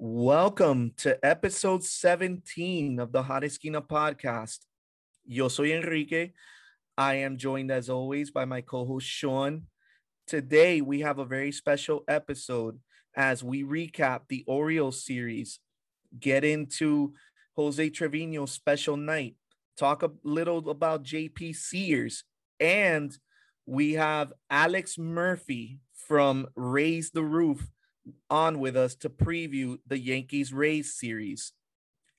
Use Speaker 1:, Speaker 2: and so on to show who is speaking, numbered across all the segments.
Speaker 1: Welcome to episode 17 of the Hot Esquina podcast. Yo soy Enrique. I am joined as always by my co host Sean. Today we have a very special episode as we recap the Orioles series, get into Jose Trevino's special night, talk a little about JP Sears, and we have Alex Murphy from Rays the Roof on with us to preview the Yankees Rays series.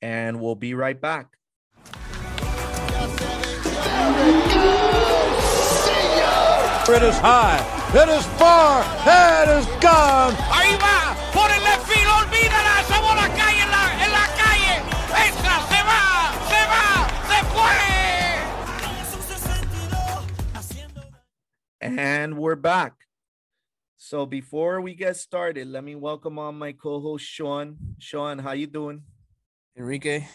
Speaker 1: And we'll be right back.
Speaker 2: It is high. It is far. It is gone.
Speaker 3: Ahí va, por el left field, olvídala, esa bola cae en la, en la calle. Esa se va, se va, se fue.
Speaker 1: And we're back. So before we get started, let me welcome on my co-host Sean. Sean, how you doing?
Speaker 4: Enrique,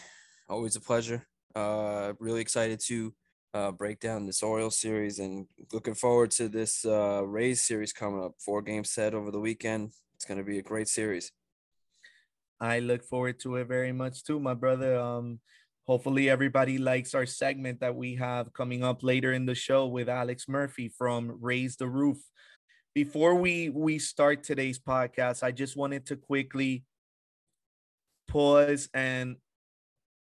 Speaker 4: always a pleasure. Uh, really excited to uh, break down this Orioles series and looking forward to this uh, Rays series coming up. Four game set over the weekend. It's going to be a great series.
Speaker 1: I look forward to it very much too, my brother. Um, hopefully everybody likes our segment that we have coming up later in the show with Alex Murphy from Rays the Roof. Before we we start today's podcast, I just wanted to quickly pause and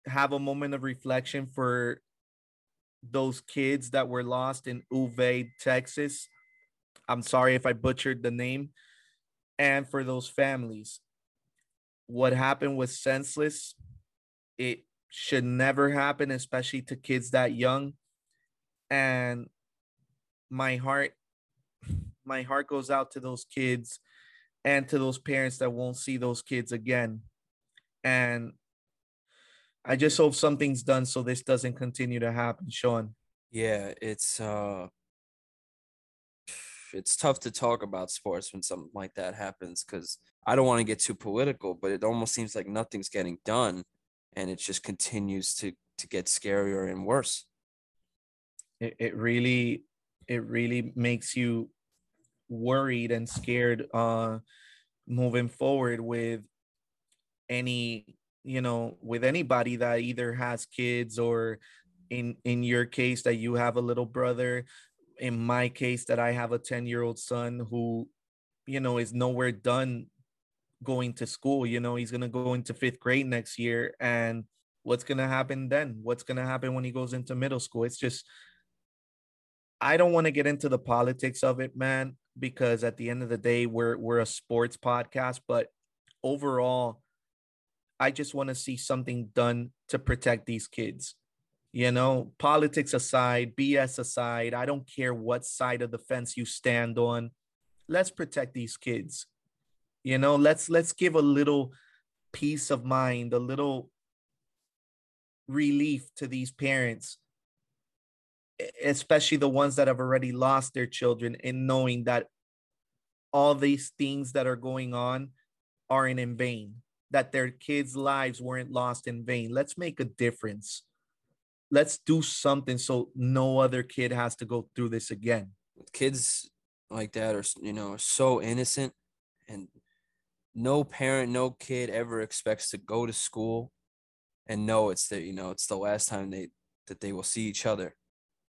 Speaker 1: have a moment of reflection for those kids that were lost in Uvalde, Texas. I'm sorry if I butchered the name. And for those families, what happened was senseless. It should never happen, especially to kids that young. And my heart, my heart goes out to those kids and to those parents that won't see those kids again. And I just hope something's done so this doesn't continue to happen, Sean.
Speaker 4: Yeah, it's uh, it's tough to talk about sports when something like that happens because I don't want to get too political, but it almost seems like nothing's getting done, and it just continues to to get scarier and worse.
Speaker 1: It, it really, it really makes you worried and scared uh moving forward with any you know with anybody that either has kids or in in your case that you have a little brother. In my case that i have a 10 year old son who you know is nowhere done going to school you know he's going to go into fifth grade next year. And what's going to happen then? What's going to happen when he goes into middle school? It's just i don't want to get into the politics of it man because at the end of the day we're we're a sports podcast but overall I just want to see something done to protect these kids. You know, politics aside, BS aside, I don't care what side of the fence you stand on. Let's protect these kids. You know, let's let's give a little peace of mind, a little relief to these parents, especially the ones that have already lost their children in knowing that all these things that are going on aren't in vain that their kids' lives weren't lost in vain. Let's make a difference. Let's do something so no other kid has to go through this again.
Speaker 4: Kids like that are, you know, so innocent and no parent, no kid ever expects to go to school and know it's the, you know, it's the last time they that they will see each other.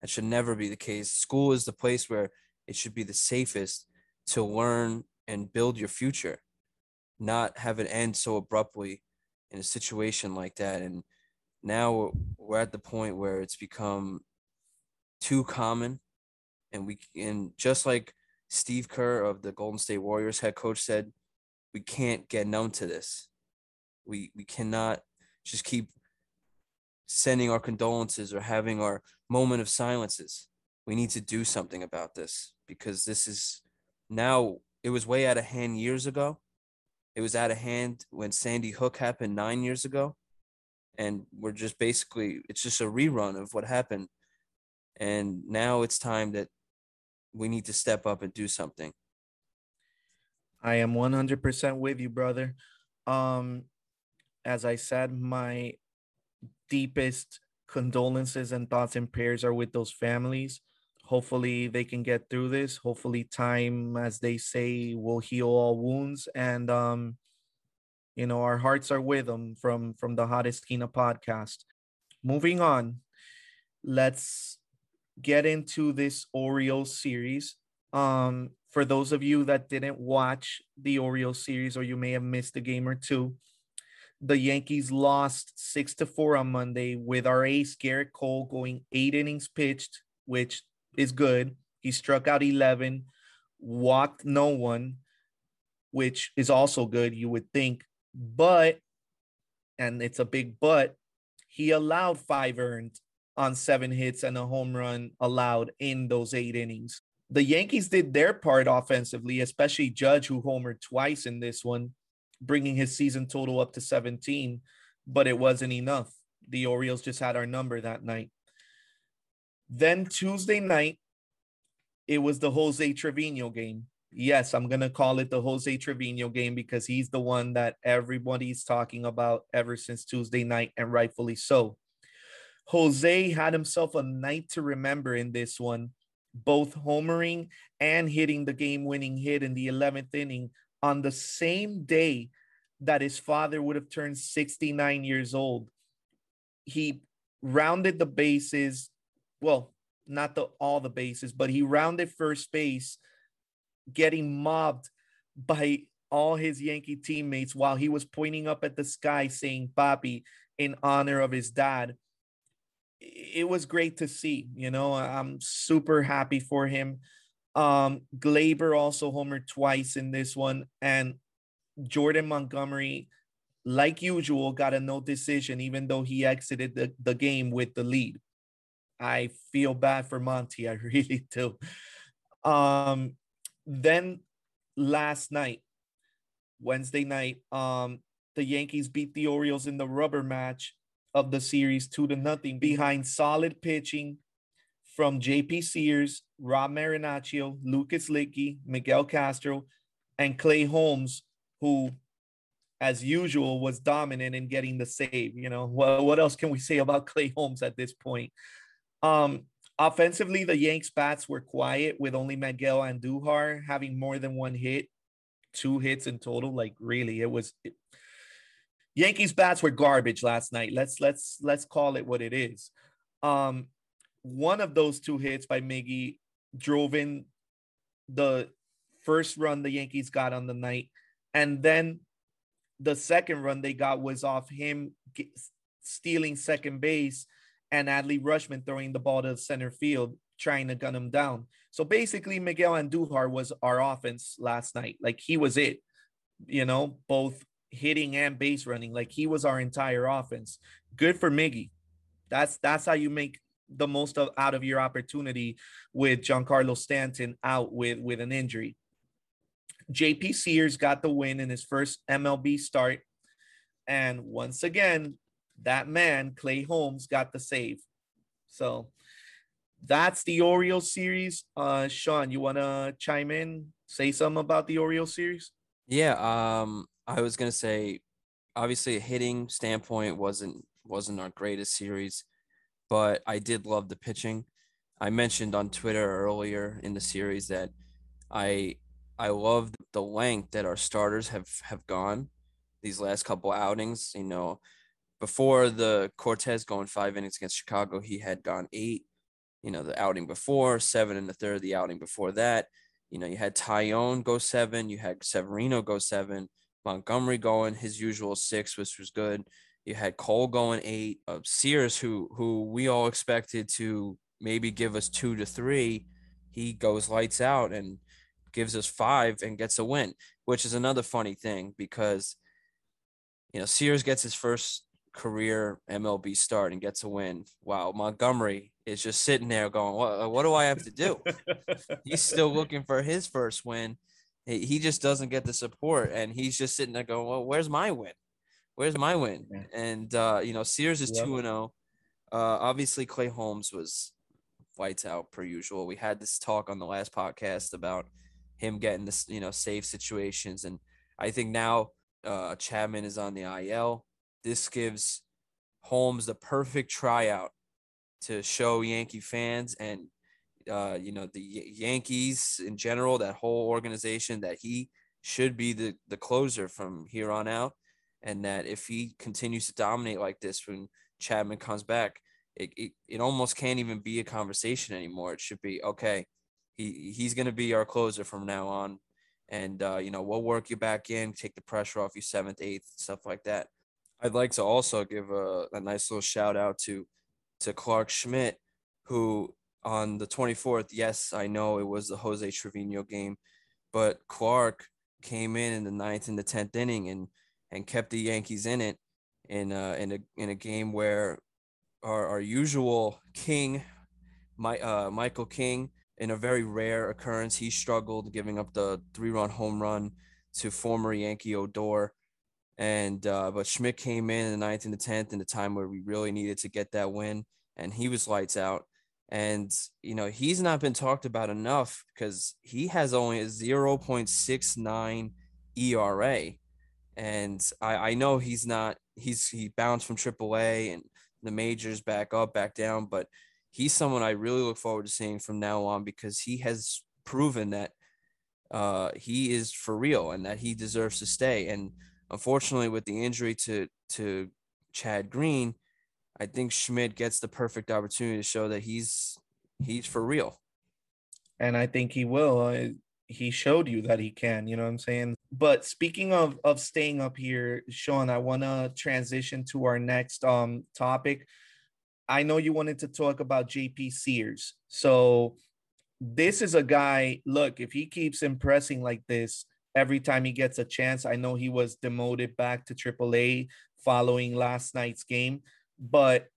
Speaker 4: That should never be the case. School is the place where it should be the safest to learn and build your future not have it end so abruptly in a situation like that. And now we're at the point where it's become too common. And we and just like Steve Kerr of the Golden State Warriors head coach said, we can't get numb to this. We we cannot just keep sending our condolences or having our moment of silences. We need to do something about this because this is now it was way out of hand years ago it was out of hand when Sandy Hook happened nine years ago. And we're just basically, it's just a rerun of what happened. And now it's time that we need to step up and do something.
Speaker 1: I am 100% with you, brother. Um, as I said, my deepest condolences and thoughts and prayers are with those families hopefully they can get through this hopefully time as they say will heal all wounds and um You know, our hearts are with them from from the Hot Esquina podcast. Moving on, let's get into this Orioles series. Um, for those of you that didn't watch the Orioles series or you may have missed a game or two, the Yankees lost six to four on Monday with our ace Gerrit Cole going eight innings pitched, which is good. He struck out 11, walked no one, which is also good, you would think. But, and it's a big but, he allowed five earned on seven hits and a home run allowed in those eight innings. The Yankees did their part offensively, especially Judge, who homered twice in this one, bringing his season total up to 17, but it wasn't enough. The Orioles just had our number that night. Then Tuesday night, it was the Jose Trevino game. Yes, I'm going to call it the Jose Trevino game because he's the one that everybody's talking about ever since Tuesday night, and rightfully so. Jose had himself a night to remember in this one, both homering and hitting the game winning hit in the 11th inning on the same day that his father would have turned 69 years old. He rounded the bases, well, not the all the bases, but he rounded first base, getting mobbed by all his Yankee teammates while he was pointing up at the sky saying Papi in honor of his dad it was great to see. You know, I'm super happy for him. Um, Gleyber also homered twice in this one, and Jordan Montgomery, like usual, got a no decision, even though he exited the, the game with the lead. I feel bad for Monty. I really do. Um, then last night, Wednesday night, um, the Yankees beat the Orioles in the rubber match of the series two to nothing behind solid pitching from JP Sears, Rob Marinaccio, Lucas Luetge, Miguel Castro, and Clay Holmes, who, as usual, was dominant in getting the save. You know, well, what else can we say about Clay Holmes at this point? Um, offensively, the Yanks bats were quiet with only Miguel Andujar having more than one hit, two hits in total. Like really, it was it, Yankees bats were garbage last night. Let's let's let's call it what it is. Um, one of those two hits by Miggy drove in the first run the Yankees got on the night, and then the second run they got was off him get, stealing second base and Adley Rutschman throwing the ball to center field, trying to gun him down. So basically, Miguel Andujar was our offense last night. Like he was it, you know, both hitting and base running. Like he was our entire offense. Good for Miggy. That's that's how you make the most of out of your opportunity with Giancarlo Stanton out with with an injury. JP Sears got the win in his first MLB start. And once again, that man, Clay Holmes, got the save. So that's the Orioles series. Uh Sean, you wanna chime in, say something about the Orioles series?
Speaker 4: Yeah, um, I was gonna say, obviously, a hitting standpoint wasn't wasn't our greatest series, but I did love the pitching. I mentioned on Twitter earlier in the series that I I loved the length that our starters have have gone these last couple outings. You know, before the Cortes going five innings against Chicago, he had gone eight. You know, the outing before seven in the third, the outing before that. You know, you had Taillon go seven, you had Severino go seven, Montgomery going his usual six, which was good. You had Cole going eight. Uh, Sears, who who we all expected to maybe give us two to three, he goes lights out and gives us five and gets a win, which is another funny thing because you know Sears gets his first career MLB start and gets a win. Wow, Montgomery is just sitting there going, "What? What do I have to do?" He's still looking for his first win, he just doesn't get the support, and he's just sitting there going, "Well, where's my win? Where's my win?" Yeah. And uh, you know, Sears is two and zero. Oh. Uh, obviously, Clay Holmes was lights out per usual. We had this talk on the last podcast about him getting this, you know, safe situations, and I think now uh, Chapman is on the IL. This gives Holmes the perfect tryout to show Yankee fans and uh, you know, the Yankees in general, that whole organization, that he should be the the closer from here on out. And that if he continues to dominate like this when Chapman comes back, it, it, it almost can't even be a conversation anymore. It should be okay. He he's gonna be our closer from now on, and uh, you know we'll work you back in, take the pressure off you seventh, eighth, stuff like that. I'd like to also give a, a nice little shout out to to Clarke Schmidt, who on the 24th, yes, I know it was the Jose Trevino game, but Clarke came in in the ninth and the tenth inning and and kept the Yankees in it in a, in a in a game where our, our usual king, my uh, Michael King, in a very rare occurrence, he struggled giving up the three run home run to former Yankee Odor. And uh, but Schmidt came in in the ninth and the tenth in the time where we really needed to get that win, and he was lights out. And you know he's not been talked about enough because he has only a zero point six nine ERA, and I, I know he's not he's he bounced from AAA and the majors back up back down, but he's someone I really look forward to seeing from now on because he has proven that uh, he is for real and that he deserves to stay. And unfortunately, with the injury to to Chad Green, I think Schmidt gets the perfect opportunity to show that he's he's for real.
Speaker 1: And I think he will. He showed you that he can. You know what I'm saying? But speaking of of staying up here, Sean, I want to transition to our next um topic. I know you wanted to talk about JP Sears. So this is a guy, look, if he keeps impressing like this every time he gets a chance, I know he was demoted back to AAA following last night's game, but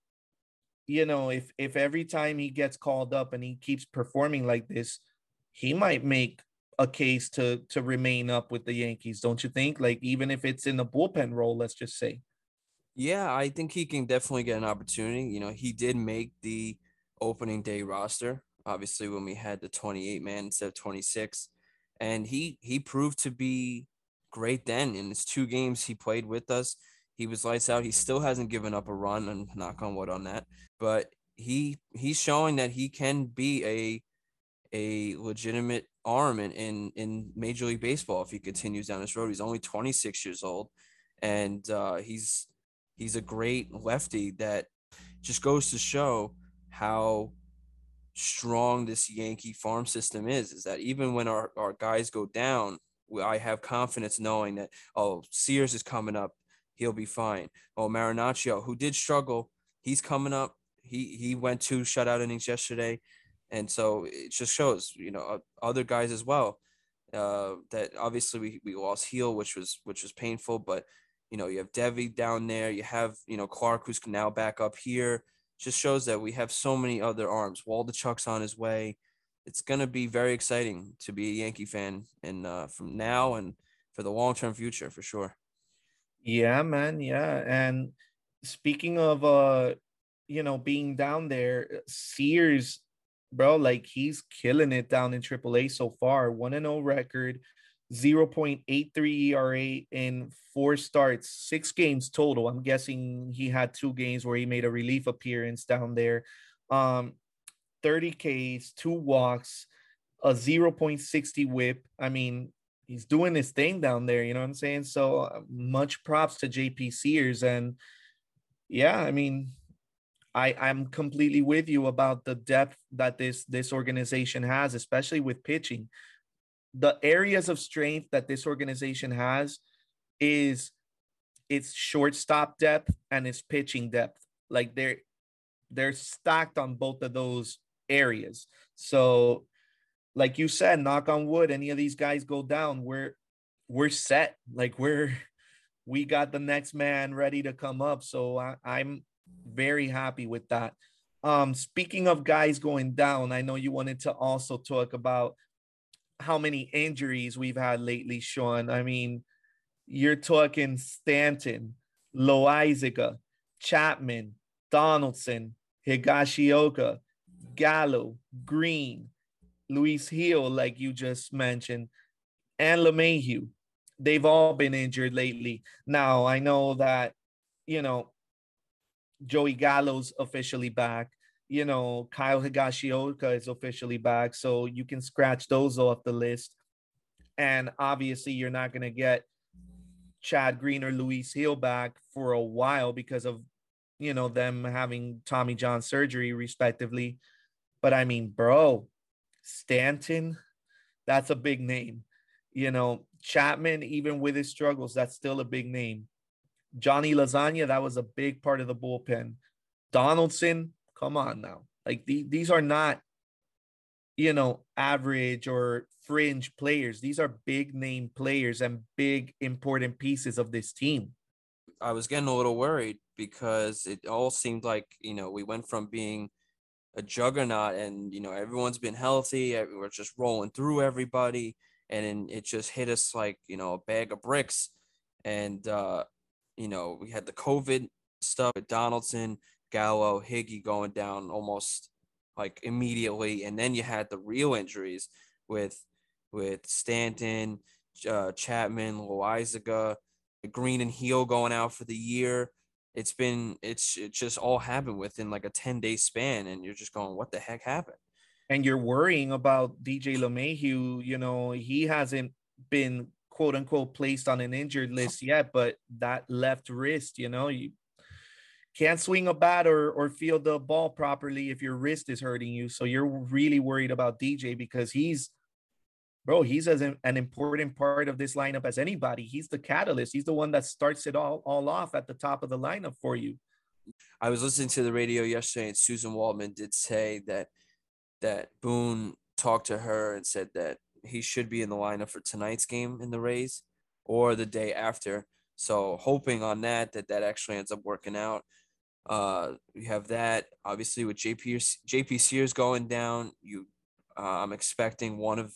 Speaker 1: you know, if if every time he gets called up and he keeps performing like this, he might make a case to to remain up with the Yankees, don't you think? Like even if it's in the bullpen role, let's just say.
Speaker 4: Yeah, I think he can definitely get an opportunity. You know, he did make the opening day roster, obviously when we had the 28 man instead of 26. And he he proved to be great then in his two games he played with us. He was lights out. He still hasn't given up a run and knock on wood on that. But he he's showing that he can be a a legitimate arm in, in in Major League Baseball if he continues down this road. He's only 26 years old, and uh, he's he's a great lefty that just goes to show how strong this Yankee farm system is. Is that even when our, our guys go down, I have confidence knowing that oh Sears is coming up, he'll be fine. Oh Marinaccio, who did struggle, he's coming up. He he went two shutout innings yesterday, and so it just shows you know other guys as well. Uh, that obviously we, we lost Gil, which was which was painful, but you know, you have Deivi down there. You have, you know, Clarke who's now back up here. Just shows that we have so many other arms. Waldichuk's on his way. It's going to be very exciting to be a Yankee fan and uh, from now and for the long term future for sure.
Speaker 1: Yeah, man. Yeah. And speaking of, uh, you know, being down there, Sears, bro, like he's killing it down in AAA so far. 1 0 record, 0.83 ERA in four starts, six games total. I'm guessing he had two games where he made a relief appearance down there. Um, 30 Ks, two walks, a 0.60 whip. I mean, he's doing his thing down there. You know what I'm saying? So uh, much props to JP Sears. And yeah, I mean, I, I'm completely with you about the depth that this this organization has, especially with pitching the areas of strength that this organization has is its shortstop depth and its pitching depth. Like they're they're stacked on both of those areas. So, like you said, knock on wood, any of these guys go down, we're we're set. Like we're we got the next man ready to come up. So I, I'm very happy with that. Um, speaking of guys going down, I know you wanted to also talk about how many injuries we've had lately, Sean. I mean, you're talking Stanton, Loaisiga, Chapman, Donaldson, Higashioka, Gallo, Green, Luis Gil, like you just mentioned, and LeMahieu. They've all been injured lately. Now, I know that, you know, Joey Gallo's officially back you know, Kyle Higashioka is officially back. So you can scratch those off the list. And obviously, you're not going to get Chad Green or Luis Gil back for a while because of you know them having Tommy John surgery respectively. But I mean, bro, Stanton, that's a big name. You know, Chapman, even with his struggles, that's still a big name. Johnny Lasagna, that was a big part of the bullpen. Donaldson, come on now. Like the, these are not, you know, average or fringe players. These are big name players and big important pieces of this team.
Speaker 4: I was getting a little worried because it all seemed like, you know, we went from being a juggernaut and, you know, everyone's been healthy. We're just rolling through everybody. And it just hit us like, you know, a bag of bricks. And, uh, you know, we had the COVID stuff with Donaldson, Gallo, Higgy going down almost like immediately, and then you had the real injuries with with Stanton, uh, Chapman, Loaisiga, Green and Gil going out for the year. It's been it's it just all happened within like a 10 day span, and you're just going, what the heck happened?
Speaker 1: And you're worrying about DJ LeMahieu. You know, he hasn't been quote unquote placed on an injured list yet, but that left wrist, you know, you can't swing a bat or or feel the ball properly if your wrist is hurting you. So you're really worried about DJ because he's bro, he's as an, an important part of this lineup as anybody. He's the catalyst. He's the one that starts it all all off at the top of the lineup for you.
Speaker 4: I was listening to the radio yesterday, and Suzyn Waldman did say that that Boone talked to her and said that he should be in the lineup for tonight's game in the Rays or the day after. So hoping on that that that actually ends up working out. Uh, we have that obviously with JP JP Sears going down. You, uh, I'm expecting one of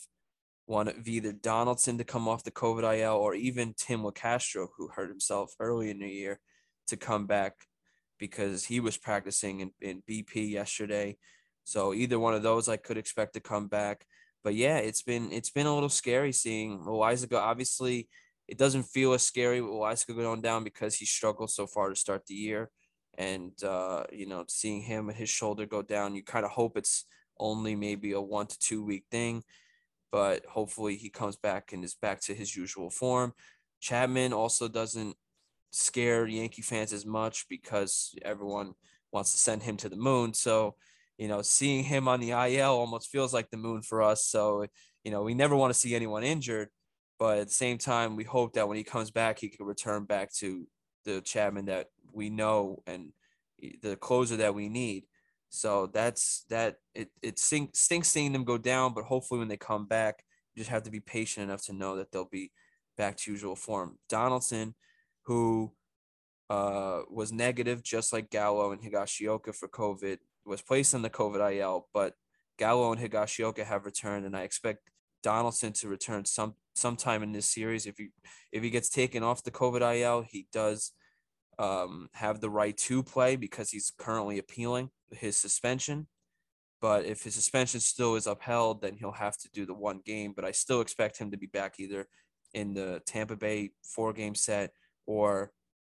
Speaker 4: one of either Donaldson to come off the COVID IL or even Tim Locastro, who hurt himself early in the year, to come back because he was practicing in, in BP yesterday. So either one of those I could expect to come back but yeah, it's been it's been a little scary seeing Loaisiga. Obviously, it doesn't feel as scary with Loaisiga going down because he struggled so far to start the year, and uh, you know, seeing him and his shoulder go down, you kind of hope it's only maybe a one to two week thing, but hopefully he comes back and is back to his usual form. Chapman also doesn't scare Yankee fans as much because everyone wants to send him to the moon. So you know, seeing him on the IL almost feels like the moon for us. So, you know, we never want to see anyone injured, but at the same time, we hope that when he comes back, he can return back to the Chapman that we know and the closer that we need. So that's that. It it stinks, stinks seeing them go down, but hopefully when they come back, you just have to be patient enough to know that they'll be back to usual form. Donaldson, who uh, was negative, just like Gallo and Higashioka for COVID, was placed in the COVID IL, but Gallo and Higashioka have returned, and I expect Donaldson to return some sometime in this series. If he if he gets taken off the COVID IL, he does um, have the right to play because he's currently appealing his suspension. But if his suspension still is upheld, then he'll have to do the one game. But I still expect him to be back either in the Tampa Bay four game set or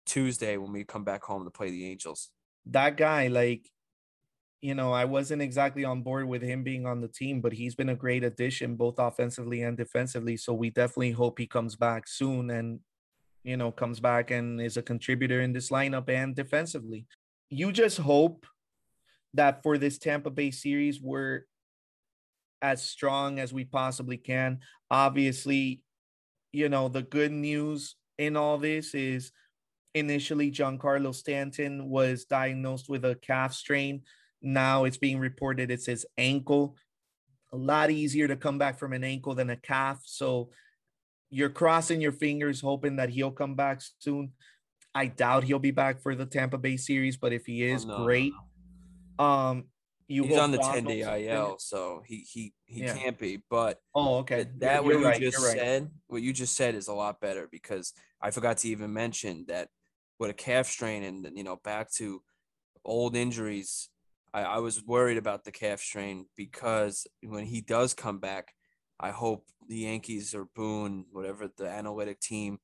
Speaker 4: Tuesday when we come back home to play the Angels.
Speaker 1: That guy, like you know, I wasn't exactly on board with him being on the team, but he's been a great addition both offensively and defensively. So we definitely hope he comes back soon and, you know, comes back and is a contributor in this lineup and defensively. You just hope that for this Tampa Bay series, we're as strong as we possibly can. Obviously, you know, the good news in all this is initially Giancarlo Stanton was diagnosed with a calf strain now it's being reported it's his ankle. A lot easier to come back from an ankle than a calf. So you're crossing your fingers, hoping that he'll come back soon. I doubt he'll be back for the Tampa Bay series, but if he is, oh, no, great. No. Um,
Speaker 4: you he's on the 10 day IL, so he he he yeah. can't be. But
Speaker 1: oh, okay.
Speaker 4: That you're, what you right, just said, right. what you just said is a lot better because I forgot to even mention that with a calf strain and you know back to old injuries, I, I was worried about the calf strain because when he does come back, I hope the Yankees or Boone, whatever the analytic team,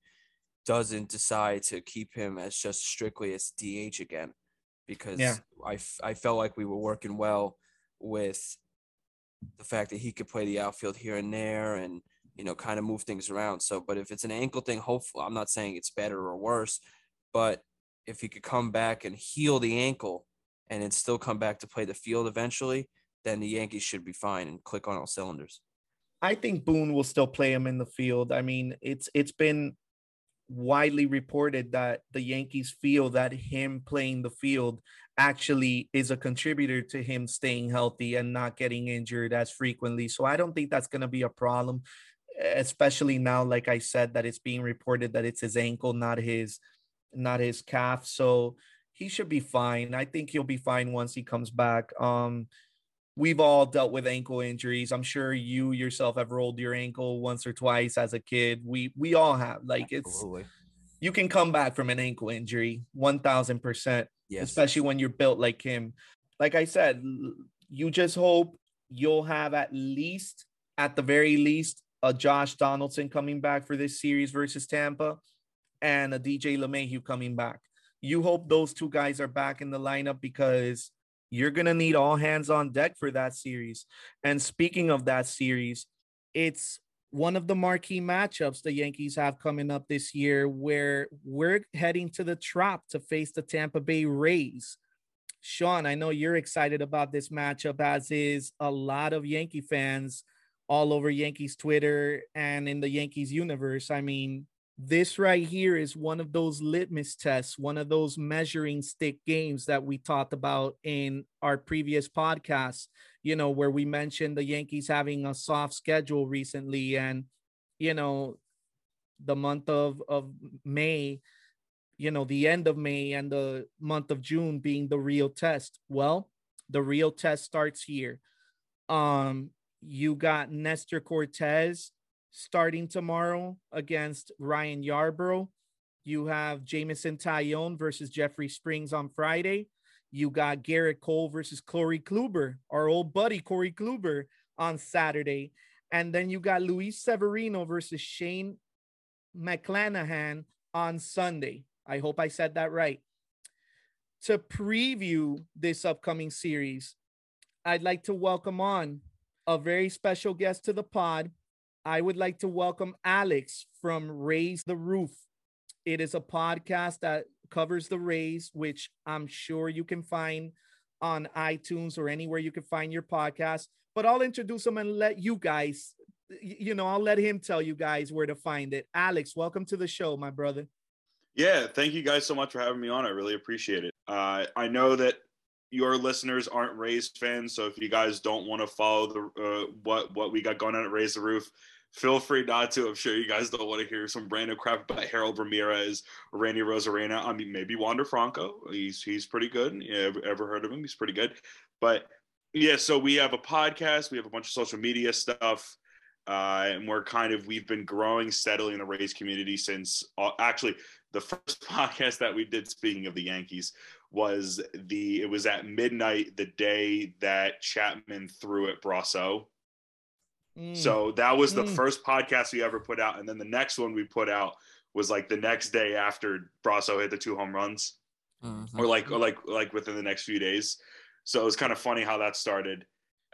Speaker 4: doesn't decide to keep him as just strictly as DH again, because yeah. I, I felt like we were working well with the fact that he could play the outfield here and there, and you know, kind of move things around. So, but if it's an ankle thing, hopefully, I'm not saying it's better or worse, but if he could come back and heal the ankle and then still come back to play the field eventually, then the Yankees should be fine and click on all cylinders.
Speaker 1: I think Boone will still play him in the field. I mean, it's it's been widely reported that the Yankees feel that him playing the field actually is a contributor to him staying healthy and not getting injured as frequently. So I don't think that's going to be a problem, especially now like I said that it's being reported that it's his ankle not his not his calf. So he should be fine. I think he'll be fine once he comes back. Um we've all dealt with ankle injuries. I'm sure you yourself have rolled your ankle once or twice as a kid. We we all have. Like Absolutely. it's you can come back from an ankle injury 1000%. Yes. Especially when you're built like him. Like I said, you just hope you'll have at least at the very least a Josh Donaldson coming back for this series versus Tampa and a DJ LeMahieu coming back. You hope those two guys are back in the lineup because you're going to need all hands on deck for that series. And speaking of that series, it's one of the marquee matchups the Yankees have coming up this year where we're heading to the Trop to face the Tampa Bay Rays. Sean, I know you're excited about this matchup, as is a lot of Yankee fans all over Yankees Twitter and in the Yankees universe. I mean, this right here is one of those litmus tests, one of those measuring stick games that we talked about in our previous podcast, you know, where we mentioned the Yankees having a soft schedule recently and, you know, the month of, of May, you know, the end of May and the month of June being the real test. Well, the real test starts here. Um, you got Nestor Cortes starting tomorrow against Ryan Yarbrough. You have Jameson Taillon versus Jeffrey Springs on Friday. You got Gerrit Cole versus Corey Kluber, our old buddy Corey Kluber on Saturday. And then you got Luis Severino versus Shane McClanahan on Sunday. I hope I said that right. To preview this upcoming series, I'd like to welcome on a very special guest to the pod. I would like to welcome Alex from Rays the Roof. It is a podcast that covers the Rays, which I'm sure you can find on iTunes or anywhere you can find your podcast. But I'll introduce him and let you guys, you know, I'll let him tell you guys where to find it. Alex, welcome to the show, my brother.
Speaker 5: Yeah, thank you guys so much for having me on. I really appreciate it. Uh, I know that your listeners aren't Rays fans, so if you guys don't want to follow the uh, what what we got going on at Rays the Roof, feel free not to. I'm sure you guys don't want to hear some random crap about Harold Ramirez or Randy Arozarena. I mean, maybe Wander Franco. He's he's pretty good. Ever, ever heard of him? He's pretty good. But yeah, so we have a podcast. We have a bunch of social media stuff. Uh, and we're kind of we've been growing steadily in the Rays community since uh, actually the first podcast that we did. Speaking of the Yankees, was the it was at midnight the day that Chapman threw at Brosseau Mm. So that was the mm. first podcast we ever put out. And then the next one we put out was like the next day after Brosseau hit the two home runs. Mm-hmm. Or like or like like within the next few days. So it was kind of funny how that started.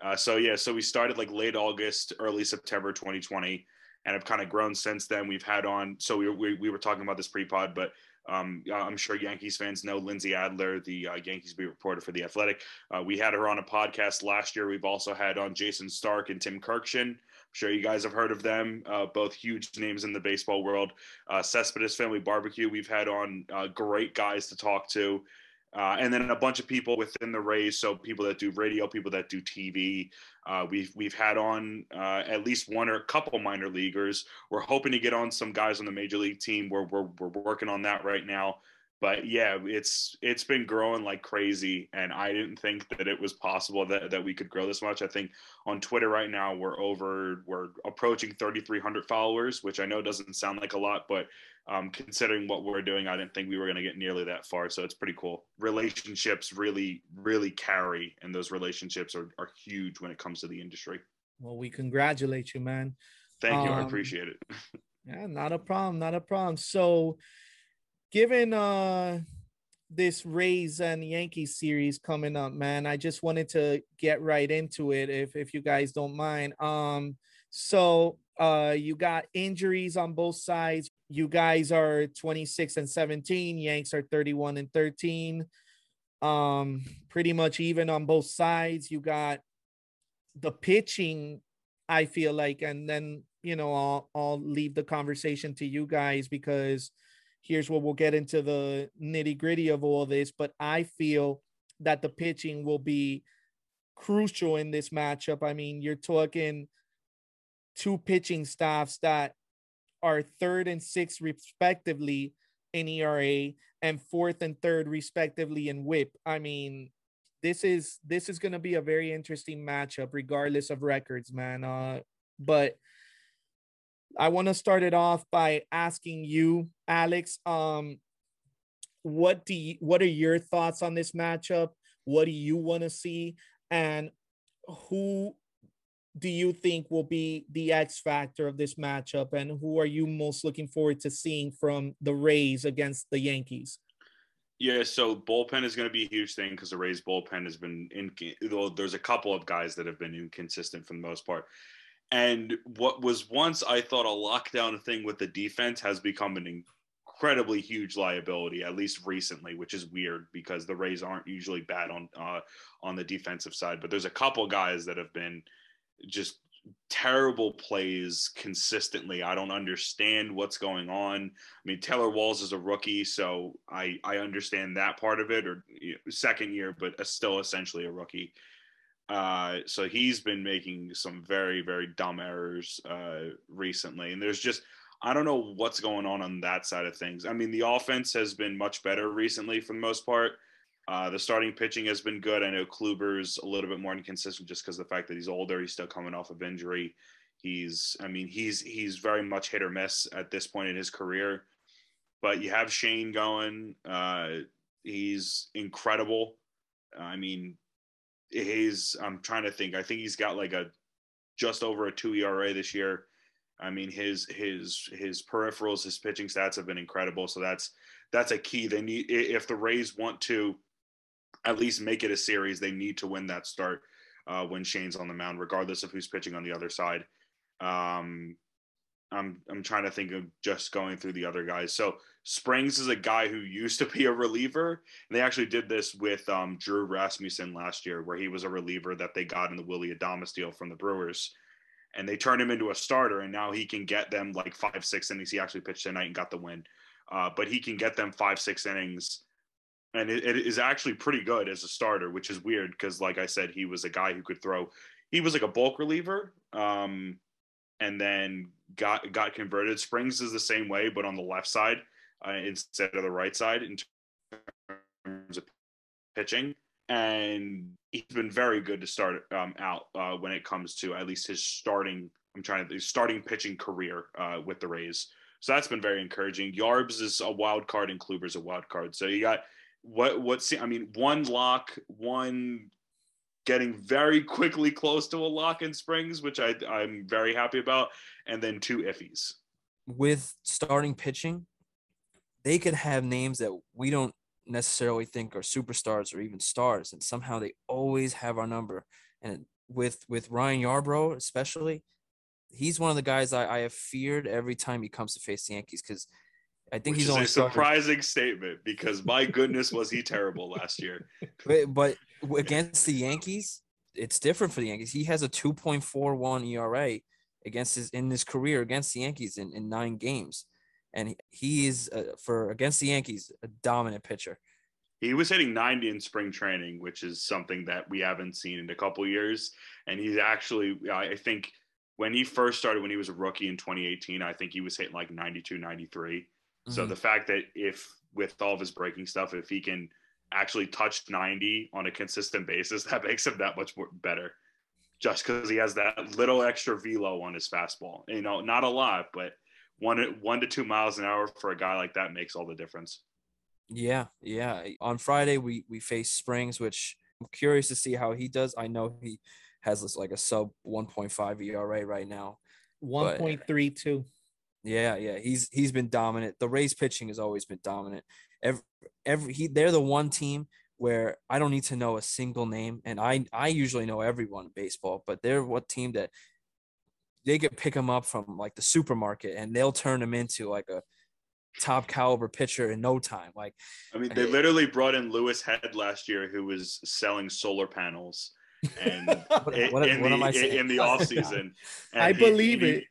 Speaker 5: Uh, so yeah, so we started like late August, early September 2020, and have kind of grown since then. We've had on, so we, we, we were talking about this pre-pod, but um, I'm sure Yankees fans know Lindsey Adler, the uh, Yankees beat reporter for the Athletic. Uh, we had her on a podcast last year. We've also had on Jayson Stark and Tim Kurkjian. I'm sure you guys have heard of them, uh, both huge names in the baseball world. Uh, Cespedes Family Barbecue, we've had on uh, great guys to talk to. Uh, and then a bunch of people within the Rays. so people that do radio, people that do TV. Uh, we've we've had on uh, at least one or a couple minor leaguers. We're hoping to get on some guys on the major league team. We're we're, we're working on that right now. But yeah, it's it's been growing like crazy, and I didn't think that it was possible that, that we could grow this much. I think on Twitter right now we're over we're approaching 3,300 followers, which I know doesn't sound like a lot, but um, considering what we're doing, I didn't think we were going to get nearly that far. So it's pretty cool. Relationships really, really carry, and those relationships are, are huge when it comes to the industry.
Speaker 1: Well, we congratulate you, man.
Speaker 5: Thank you. Um, I appreciate it.
Speaker 1: yeah, not a problem. Not a problem. So, given uh this Rays and Yankees series coming up, man, I just wanted to get right into it if if you guys don't mind. Um, so Uh, you got injuries on both sides. You guys are 26 and 17. Yanks are 31 and 13. Um, pretty much even on both sides. You got the pitching, I feel like, and then you know, I'll I'll leave the conversation to you guys because here's where we'll get into the nitty gritty of all this. But I feel that the pitching will be crucial in this matchup. I mean, you're talking two pitching staffs that are third and sixth respectively in ERA and fourth and third respectively in WHIP. I mean, this is this is going to be a very interesting matchup regardless of records, man. Uh but I want to start it off by asking you, Alex, um what do you, what are your thoughts on this matchup? What do you want to see and who do you think will be the X factor of this matchup, and who are you most looking forward to seeing from the Rays against the Yankees?
Speaker 5: Yeah, so bullpen is going to be a huge thing because the Rays bullpen has been in. There's a couple of guys that have been inconsistent for the most part, and what was once I thought a lockdown thing with the defense has become an incredibly huge liability, at least recently, which is weird because the Rays aren't usually bad on uh, on the defensive side. But there's a couple guys that have been just terrible plays consistently. I don't understand what's going on. I mean, Taylor Walls is a rookie, so I I understand that part of it, or you know, second year, but still essentially a rookie. Uh, so he's been making some very very dumb errors uh, recently, and there's just I don't know what's going on on that side of things. I mean, the offense has been much better recently for the most part. Uh, the starting pitching has been good. I know Kluber's a little bit more inconsistent just because of the fact that he's older. He's still coming off of injury. He's, I mean, he's he's very much hit or miss at this point in his career. But you have Shane going. Uh, he's incredible. I mean, he's. I'm trying to think. I think he's got like a just over a two ERA this year. I mean, his his his peripherals, his pitching stats have been incredible. So that's that's a key. They need if the Rays want to at least make it a series. They need to win that start uh, when Shane's on the mound, regardless of who's pitching on the other side. Um, I'm I'm trying to think of just going through the other guys. So Springs is a guy who used to be a reliever, and they actually did this with um, Drew Rasmussen last year, where he was a reliever that they got in the Willie Adames deal from the Brewers, and they turned him into a starter, and now he can get them like five six innings. He actually pitched tonight and got the win, uh, but he can get them five six innings and it, it is actually pretty good as a starter, which is weird because, like I said, he was a guy who could throw. He was like a bulk reliever, um, and then got got converted. Springs is the same way, but on the left side uh, instead of the right side in terms of pitching. And he's been very good to start um, out uh, when it comes to at least his starting. I'm trying to his starting pitching career uh, with the Rays. So that's been very encouraging. Yarbs is a wild card and Kluber's a wild card. So you got what what's I mean, one lock, one getting very quickly close to a lock in Springs, which I I'm very happy about, and then two iffies.
Speaker 4: With starting pitching, they could have names that we don't necessarily think are superstars or even stars, and somehow they always have our number. And with with Ryan Yarbrough, especially, he's one of the guys I, I have feared every time he comes to face the Yankees because I think
Speaker 5: Which
Speaker 4: he's
Speaker 5: is
Speaker 4: only
Speaker 5: a surprising statement because my goodness was he terrible last year.
Speaker 4: But, but against the Yankees, it's different for the Yankees. He has a 2.41 ERA against his in his career against the Yankees in, in nine games, and he is uh, for against the Yankees a dominant pitcher.
Speaker 5: He was hitting 90 in spring training, which is something that we haven't seen in a couple years. And he's actually, I think, when he first started, when he was a rookie in 2018, I think he was hitting like 92, 93 so mm-hmm. the fact that if with all of his breaking stuff, if he can actually touch 90 on a consistent basis, that makes him that much more better. Just because he has that little extra velo on his fastball, you know, not a lot, but one one to two miles an hour for a guy like that makes all the difference.
Speaker 4: Yeah, yeah. On Friday we we face Springs, which I'm curious to see how he does. I know he has this like a sub 1.5 ERA right now.
Speaker 1: 1.32.
Speaker 4: Yeah, yeah, he's he's been dominant. The Rays pitching has always been dominant. Every every he they're the one team where I don't need to know a single name, and I I usually know everyone in baseball, but they're what team that they could pick him up from like the supermarket and they'll turn him into like a top caliber pitcher in no time. Like
Speaker 5: I mean, they eh. literally brought in Louis Head last year, who was selling solar panels, and
Speaker 4: What-
Speaker 5: in,
Speaker 4: what-
Speaker 5: in
Speaker 4: what am I
Speaker 5: the in the off season.
Speaker 1: I believe it.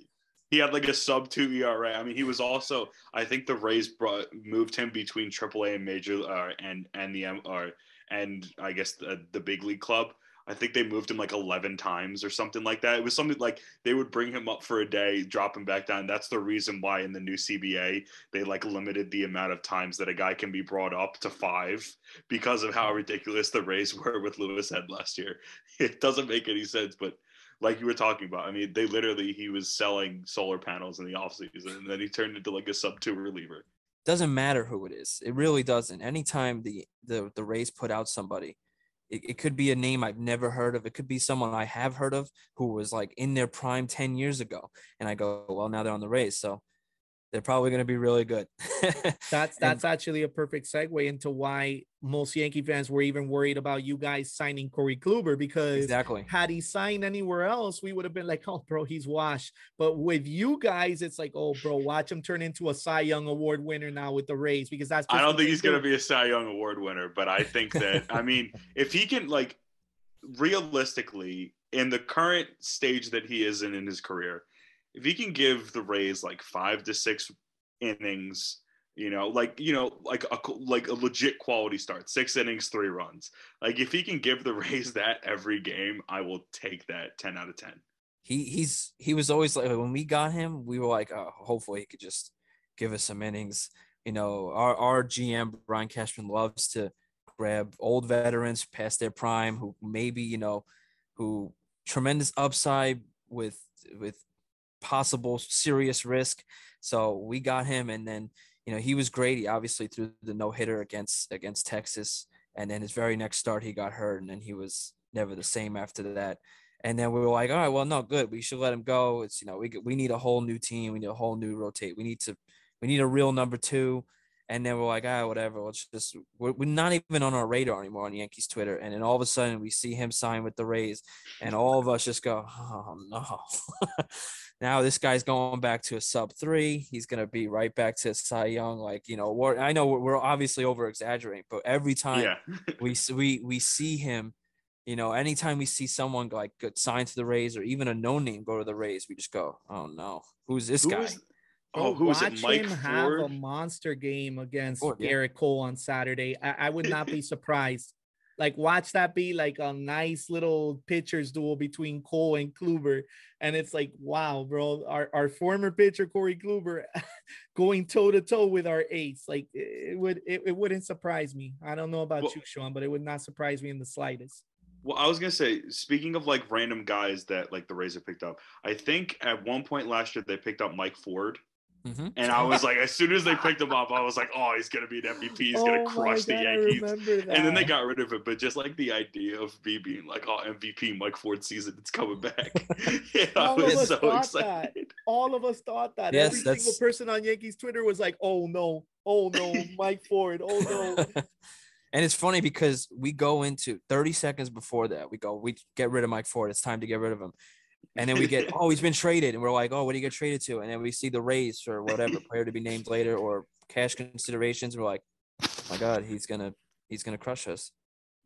Speaker 5: He had like a sub two ERA. I mean, he was also. I think the Rays brought moved him between AAA and Major uh, and and the M or and I guess the, the big league club. I think they moved him like 11 times or something like that. It was something like they would bring him up for a day, drop him back down. That's the reason why in the new CBA they like limited the amount of times that a guy can be brought up to five because of how ridiculous the Rays were with Louis Head last year. It doesn't make any sense, but like you were talking about, I mean, they literally he was selling solar panels in the offseason and then he turned into like a sub two reliever.
Speaker 4: doesn't matter who it is. It really doesn't. Anytime the the the Rays put out somebody, it, it could be a name I've never heard of. It could be someone I have heard of who was like in their prime 10 years ago. And I go, well, now they're on the Rays. So they're probably going to be really good.
Speaker 1: That's
Speaker 4: And-
Speaker 1: that's actually a perfect segue into why most Yankee fans were even worried about you guys signing Corey Kluber because
Speaker 4: exactly.
Speaker 1: had he signed anywhere else, we would have been like, oh, bro, he's washed. But with you guys, it's like, oh, bro, watch him turn into a Cy Young Award winner now with the Rays because that's.
Speaker 5: I don't think he's going to be a Cy Young Award winner, but I think that, I mean, if he can, like, realistically, in the current stage that he is in in his career, if he can give the Rays like five to six innings, you know, like, you know, like a, like a legit quality start, six innings, three runs. Like, if he can give the Rays that every game, I will take that 10 out of 10.
Speaker 4: He he's he was always like when we got him, we were like, oh, hopefully he could just give us some innings. You know, our our GM Brian Cashman loves to grab old veterans past their prime who maybe you know who tremendous upside with with possible serious risk. So we got him, and then you know he was great. He obviously threw the no hitter against against Texas, and then his very next start he got hurt, and then he was never the same after that. And then we were like, all right, well, no, good. We should let him go. It's you know we we need a whole new team. We need a whole new rotate. We need to we need a real number two. And then we're like, ah, whatever. Let's just we're, we're not even on our radar anymore on Yankees Twitter. And then all of a sudden we see him sign with the Rays, and all of us just go, oh no. now this guy's going back to a sub three. He's gonna be right back to Cy Young. Like you know, we're, I know we're, we're obviously over exaggerating, but every time
Speaker 5: Yeah.
Speaker 4: we we we see him you know anytime we see someone like get signed to the rays or even a no name go to the rays we just go oh no who's this
Speaker 5: Who
Speaker 4: guy
Speaker 5: was- oh, who was it?
Speaker 1: Watch
Speaker 5: Mike
Speaker 1: him have a monster game against
Speaker 4: Ford, yeah.
Speaker 1: Gerrit Cole on Saturday. I, I would not be surprised. Like, watch that be like a nice little pitchers duel between Cole and Kluber. And it's like, wow, bro, our, our former pitcher, Corey Kluber, going toe to toe with our ace. Like, it it would, it, it wouldn't surprise me. I don't know about
Speaker 5: Well-
Speaker 1: you, Sean, but it would not surprise me in the slightest.
Speaker 5: Well, I was gonna say, speaking of like random guys that like the Rays have picked up, I think at one point last year they picked up Mike Ford,
Speaker 4: Mhm.
Speaker 5: and I was like, as soon as they picked him up, I was like, oh, he's gonna be an MVP, he's gonna
Speaker 1: Oh
Speaker 5: crush the
Speaker 1: God, I
Speaker 5: Yankees. And then they got rid of it, but just like the idea of me being like, oh, MVP Mike Ford season, it's coming back. yeah, I
Speaker 1: All of
Speaker 5: was
Speaker 1: us
Speaker 5: so
Speaker 1: thought that.
Speaker 5: excited.
Speaker 1: all of us thought that.
Speaker 4: Yes,
Speaker 1: Every single
Speaker 4: that's-
Speaker 1: person on Yankees Twitter was like, "Oh no, oh no, Mike Ford, oh no."
Speaker 4: and it's funny because we go into 30 seconds before that we go we get rid of mike ford it's time to get rid of him and then we get oh he's been traded and we're like oh what do you get traded to and then we see the rays or whatever player to be named later or cash considerations we're like oh my god he's gonna he's gonna crush us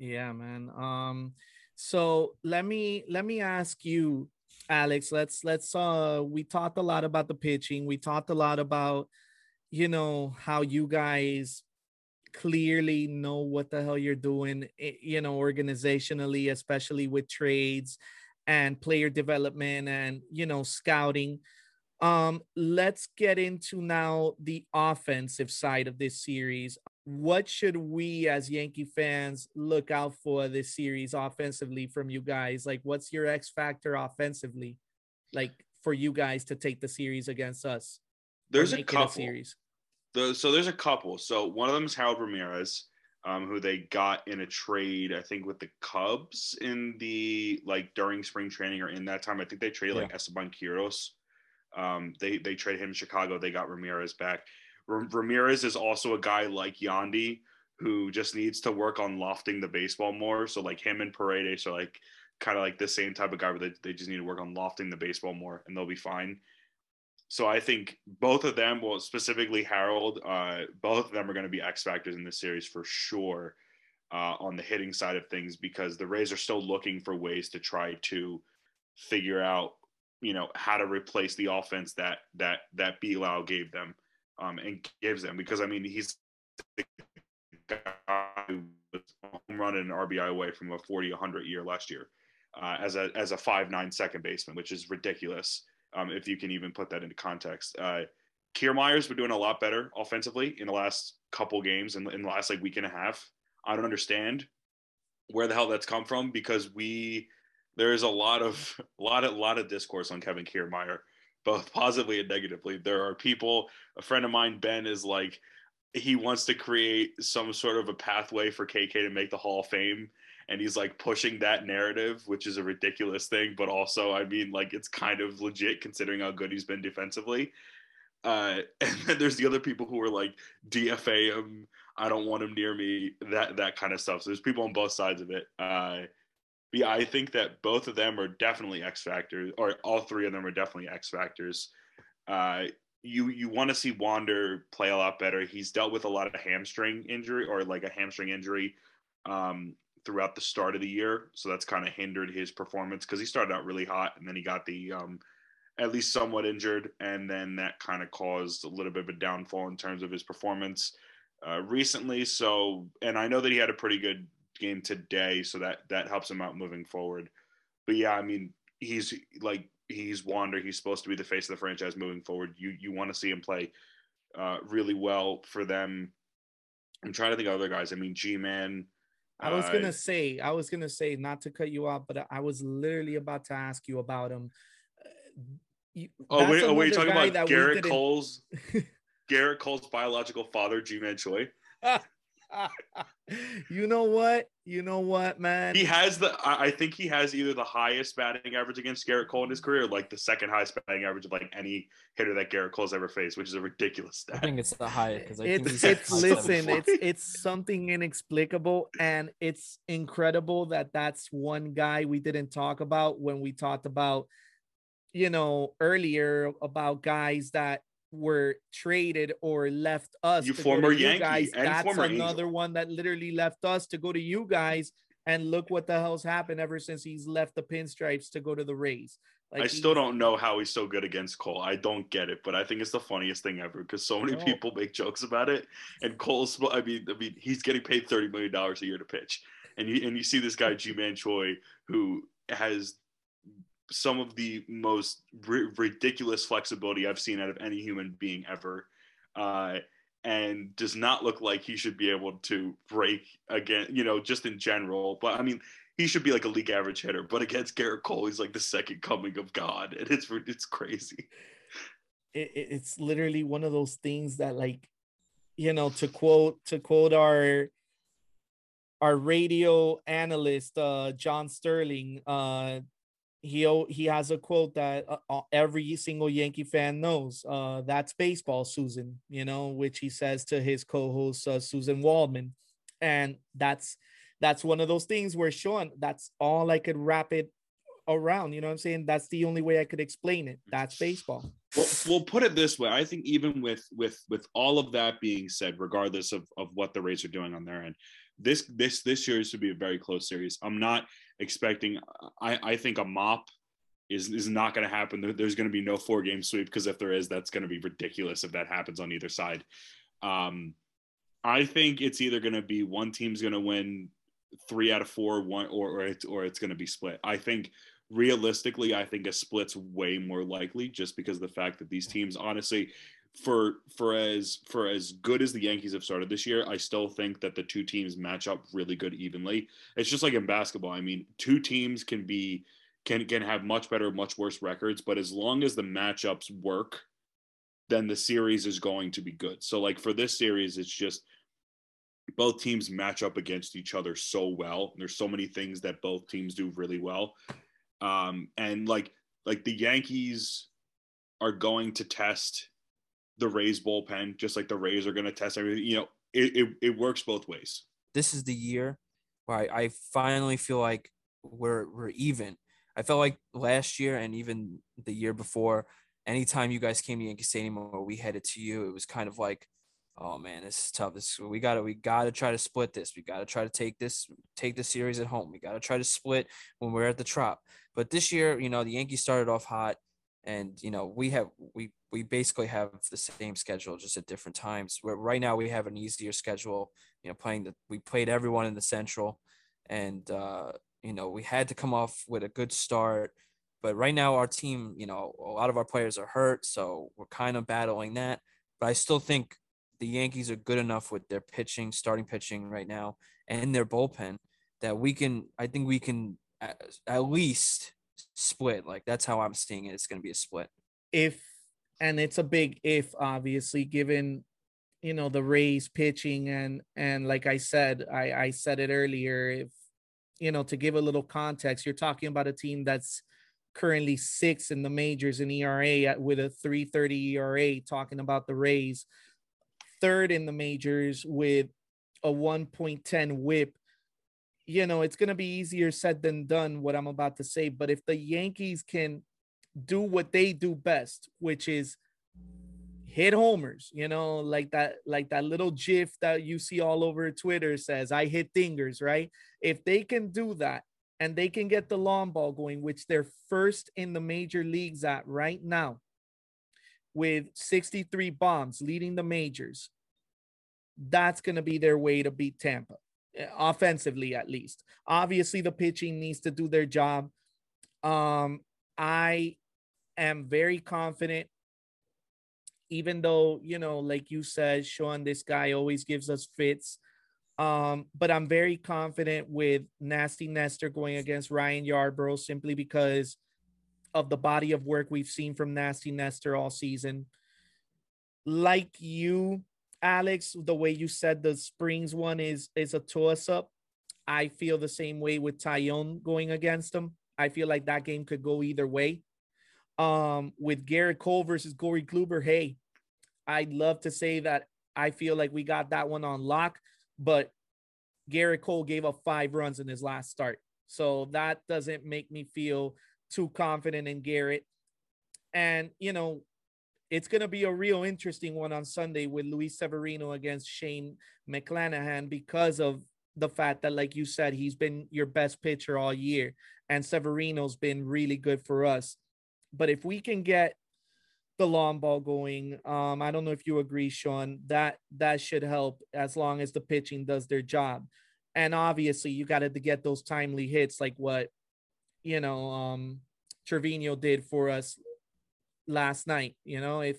Speaker 1: Yeah, man. Um, so let me let me ask you, Alex. Let's let's uh we talked a lot about the pitching. We talked a lot about, you know, how you guys clearly know what the hell you're doing, eh, you know, organizationally, especially with trades and player development and you know scouting. Um, let's get into now the offensive side of this series. What should we as Yankee fans look out for this series offensively from you guys? Like, what's your X factor offensively, like for you guys to take the series against us?
Speaker 5: There's a couple.
Speaker 1: series.
Speaker 5: The, so there's a couple. So one of them is Harold Ramirez, um, who they got in a trade, I think, with the Cubs in the like during spring training or in that time. I think they traded like Esteban Quiroz. Um, they they traded him in Chicago. They got Ramirez back. Ra- Ramirez is also a guy like Yandy who just needs to work on lofting the baseball more. So like him and Paredes are like kind of like the same type of guy where they, they just need to work on lofting the baseball more and they'll be fine. So I think both of them, well, specifically Harold, uh, both of them are going to be X factors in this series for sure uh, on the hitting side of things because the Rays are still looking for ways to try to figure out, you know, how to replace the offense that that that Belau gave them um, and gives them. Because I mean, he's the guy who was home run and an RBI away from a 40, 100 year last year uh, as a as a five nine second baseman, which is ridiculous um, if you can even put that into context. Uh, Kiermaier's been doing a lot better offensively in the last couple games and in, in the last like week and a half. I don't understand where the hell that's come from because we there is a lot of a lot a lot of discourse on Kevin Kiermaier, both positively and negatively. There are people. A friend of mine, Ben, is like he wants to create some sort of a pathway for KK to make the Hall of Fame and he's like pushing that narrative, which is a ridiculous thing, but also, I mean, like it's kind of legit considering how good he's been defensively. Uh, and then there's the other people who are like DFA him. I don't want him near me. That that kind of stuff. So there's people on both sides of it. Uh, yeah, I think that both of them are definitely X factors, or all three of them are definitely X factors. Uh, you you want to see Wander play a lot better. He's dealt with a lot of hamstring injury or like a hamstring injury um, throughout the start of the year, so that's kind of hindered his performance because he started out really hot and then he got the um, at least somewhat injured, and then that kind of caused a little bit of a downfall in terms of his performance uh, recently. So, and I know that he had a pretty good game today, so that that helps him out moving forward. But yeah, I mean, he's like he's Wander. He's supposed to be the face of the franchise moving forward. You you want to see him play uh, really well for them. I'm trying to think of other guys. I mean, Ji-Man
Speaker 1: I was gonna say, I was gonna say, not to cut you off, but I was literally about to ask you about him.
Speaker 5: You, oh wait, oh wait, you talking about Gerrit Cole's Gerrit Cole's biological father, Ji-Man Choi? Ah.
Speaker 1: you know what? You know what, man?
Speaker 5: He has the. I think he has either the highest batting average against Gerrit Cole in his career, like the second highest batting average of like any hitter that Gerrit Cole's ever faced, which is a ridiculous stat.
Speaker 4: I think it's the highest because
Speaker 1: it's it's listen, it's it's something inexplicable, and it's incredible that that's one guy we didn't talk about when we talked about, you know, earlier about guys that were traded or left us.
Speaker 5: You former Yankee
Speaker 1: you guys.
Speaker 5: and
Speaker 1: That's
Speaker 5: former
Speaker 1: another
Speaker 5: Angel.
Speaker 1: one that literally left us to go to you guys. And look what the hell's happened ever since he's left the pinstripes to go to the Rays.
Speaker 5: Like I still don't know how he's so good against Cole. I don't get it, but I think it's the funniest thing ever because so many
Speaker 1: No.
Speaker 5: people make jokes about it. And Cole's, I mean, I mean, he's getting paid thirty million dollars a year to pitch, and you and you see this guy Ji-Man Choi who has some of the most ri- ridiculous flexibility I've seen out of any human being ever, uh, and does not look like he should be able to break again. You know, just in general. But I mean, he should be like a league average hitter. But against Gerrit Cole, he's like the second coming of God, and it's it's crazy.
Speaker 1: it- it's literally one of those things that like you know to quote to quote our our radio analyst uh john sterling uh he he has a quote that uh, uh, every single yankee fan knows uh that's baseball suzyn you know which he says to his co-host uh, suzyn waldman and that's that's one of those things where sean that's all i could wrap it around you know what i'm saying that's the only way i could explain it that's baseball
Speaker 5: Well, we'll put it this way. I think even with with with all of that being said, regardless of of what the Rays are doing on their end, this this this series should be a very close series. I'm not expecting. I I think a mop is is not going to happen. There- There's going to be no four game sweep because if there is, that's going to be ridiculous if that happens on either side. Um, I think it's either going to be one team's going to win three out of four, one or or it's, or it's going to be split. I think realistically, I think a split's way more likely just because the fact that these teams, honestly, for for as for as good as the Yankees have started this year, I still think that the two teams match up really good evenly. It's just like in basketball. I mean, two teams can be can can have much better, much worse records, but as long as the matchups work, then the series is going to be good. So like for this series, it's just both teams match up against each other so well. There's so many things that both teams do really well. Um, and like like the Yankees are going to test the Rays bullpen, just like the Rays are going to test everything. You know, it, it, it works both ways.
Speaker 4: this is the year where I, I finally feel like we're we're even. I felt like last year and even the year before, anytime you guys came to Yankee Stadium or we headed to you, it was kind of like, oh man, this is tough. This we gotta we gotta try to split this. We gotta try to take this take the series at home. We gotta try to split when we're at the Trop. But this year, you know, the Yankees started off hot, and you know we have we we basically have the same schedule just at different times. Where right now we have an easier schedule. You know, playing the we played everyone in the Central, and uh, you know we had to come off with a good start. But right now our team, you know, a lot of our players are hurt, so we're kind of battling that. But I still think the Yankees are good enough with their pitching, starting pitching right now, and their bullpen that we can. I think we can at, at least split. Like that's how I'm seeing it. It's going to be a split.
Speaker 1: If and it's a big if, obviously, given you know the Rays pitching and and like I said, I I said it earlier. If you know to give a little context, you're talking about a team that's currently six in the majors in ERA with a 330 ERA. Talking about the Rays third in the majors with a 1.10 whip. You know, it's going to be easier said than done what I'm about to say. But if the Yankees can do what they do best, which is hit homers, you know, like that, like that little gif that you see all over Twitter says, I hit dingers, right? If they can do that and they can get the long ball going, which they're first in the major leagues at right now, with 63 bombs leading the majors, that's going to be their way to beat Tampa, offensively at least. Obviously, the pitching needs to do their job. Um, I am very confident, even though, you know, like you said, Sean, this guy always gives us fits. Um, but I'm very confident with Nasty Nestor going against Ryan Yarbrough simply because – of the body of work we've seen from Nasty Nestor all season. Like you, Alex, the way you said the Springs one is is a toss up. I feel the same way with Taillon going against him. I feel like that game could go either way. Um, with Gerrit Cole versus Corey Kluber, hey, I'd love to say that I feel like we got that one on lock, but Gerrit Cole gave up five runs in his last start. So that doesn't make me feel too confident in Gerrit. And, you know, it's going to be a real interesting one on Sunday with Luis Severino against Shane McClanahan because of the fact that, like you said, he's been your best pitcher all year and Severino's been really good for us. But if we can get the long ball going, um, I don't know if you agree, Sean, that that should help as long as the pitching does their job. And obviously, you got to get those timely hits like what you know, um, Trevino did for us last night. You know, if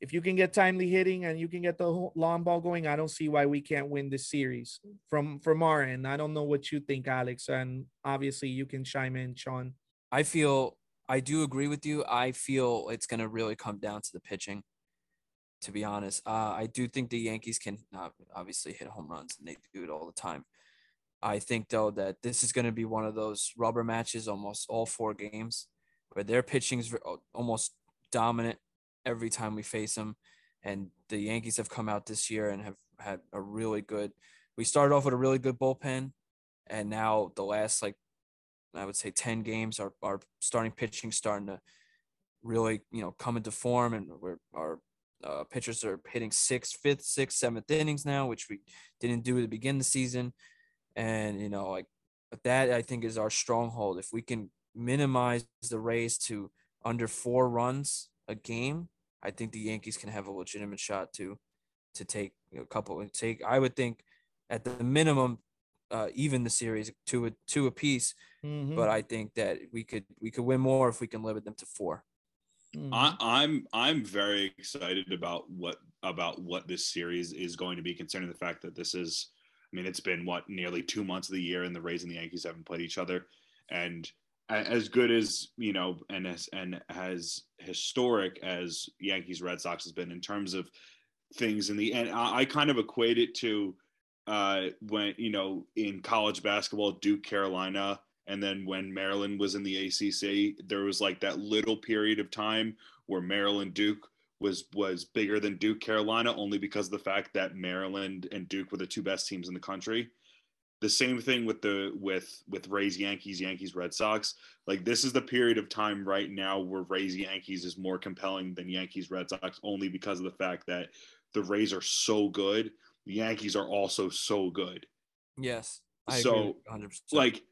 Speaker 1: if you can get timely hitting and you can get the long ball going, I don't see why we can't win this series from from our end. I don't know what you think, Alex, and obviously you can chime in, Sean.
Speaker 4: I feel I do agree with you. I feel it's going to really come down to the pitching. To be honest, uh, I do think the Yankees can uh, obviously hit home runs, and they do it all the time. I think though that this is going to be one of those rubber matches almost all four games where their pitching is almost dominant every time we face them. And the Yankees have come out this year and have had a really good. We started off with a really good bullpen, and now the last like I would say ten games, our our starting pitching starting to really you know come into form, and we're our uh, pitchers are hitting sixth, fifth, sixth, seventh innings now, which we didn't do to begin the season. And, you know, like that, I think is our stronghold. If we can minimize the Rays to under four runs a game, I think the Yankees can have a legitimate shot to to take a couple and take. I would think at the minimum, uh, even the series two a two apiece. Mm-hmm. But I think that we could we could win more if we can limit them to 4
Speaker 5: mm-hmm. I, I'm I'm very excited about what about what this series is going to be, concerning the fact that this is I mean, it's been what nearly two months of the year, and the Rays and the Yankees haven't played each other. And as good as you know, and as and as historic as Yankees Red Sox has been in terms of things in the end, I, I kind of equate it to uh, when you know in college basketball, Duke Carolina, and then when Maryland was in the ACC, there was like that little period of time where Maryland Duke was was bigger than Duke Carolina only because of the fact that Maryland and Duke were the two best teams in the country. The same thing with the with with Rays Yankees, Yankees Red Sox. Like this is the period of time right now where Rays Yankees is more compelling than Yankees Red Sox only because of the fact that the Rays are so good. The Yankees are also so good.
Speaker 4: Yes. I
Speaker 5: So,
Speaker 4: agree 100%.
Speaker 5: Like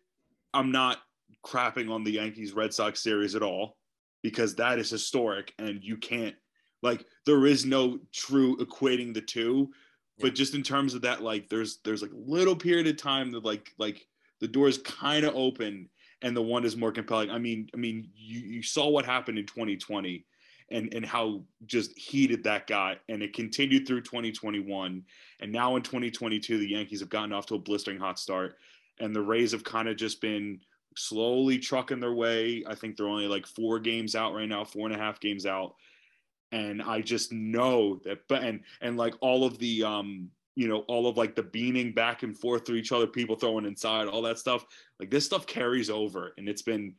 Speaker 5: I'm not crapping on the Yankees Red Sox series at all because that is historic and you can't like there is no true equating the two but just in terms of that like there's there's like little period of time that like like the door is kind of open and the one is more compelling. I mean i mean you, you saw what happened in 2020 and and how just heated that got and it continued through 2021 and now in 2022 the yankees have gotten off to a blistering hot start and the rays have kind of just been slowly trucking their way. I think they're only like four games out right now four and a half games out and I just know that but and and like all of the um you know all of like the beaning back and forth to each other people throwing inside all that stuff like this stuff carries over and it's been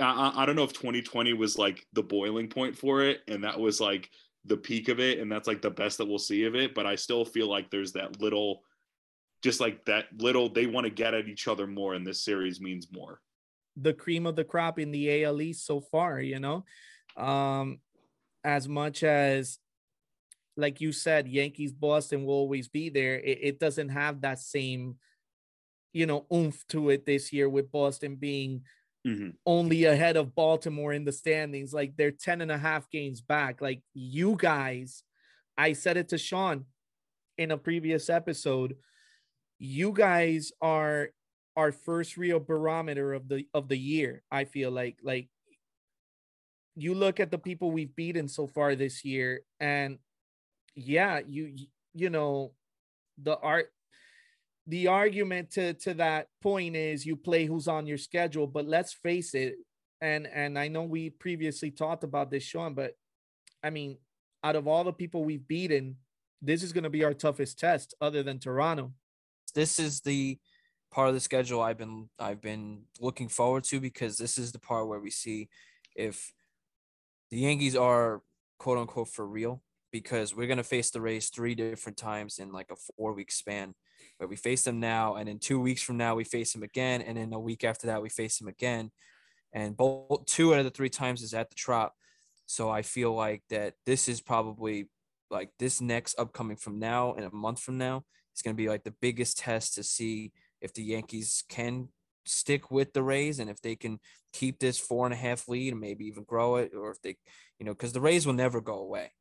Speaker 5: I, I don't know if 2020 was like the boiling point for it and that was like the peak of it and that's like the best that we'll see of it but I still feel like there's that little just like that little they want to get at each other more and this series means more
Speaker 1: the cream of the crop in the AL East so far, you know. Um as much as like you said, Yankees Boston will always be there, it, it doesn't have that same you know oomph to it this year with Boston being
Speaker 5: Mhm.
Speaker 1: only ahead of Baltimore in the standings. Like they're 10 and a half games back. Like you guys, I said it to Sean in a previous episode. You guys are our first real barometer of the of the year. I feel like like you look at the people we've beaten so far this year, and yeah, you you know the art the argument to to that point is you play who's on your schedule but let's face it and and i know we previously talked about this sean but i mean out of all the people we've beaten this is going to be our toughest test other than toronto.
Speaker 4: This is the part of the schedule I've been I've been looking forward to because this is the part where we see if the Yankees are quote unquote for real because we're gonna face the Rays three different times in like a four week span. But we face them now, and in two weeks from now we face them again, and then a week after that we face them again, and both two out of the three times is at the Trop. So I feel like that this is probably like this next upcoming from now and a month from now it's going to be like the biggest test to see if the Yankees can stick with the Rays and if they can keep this four and a half lead and maybe even grow it, or if they, you know, because the Rays will never go away.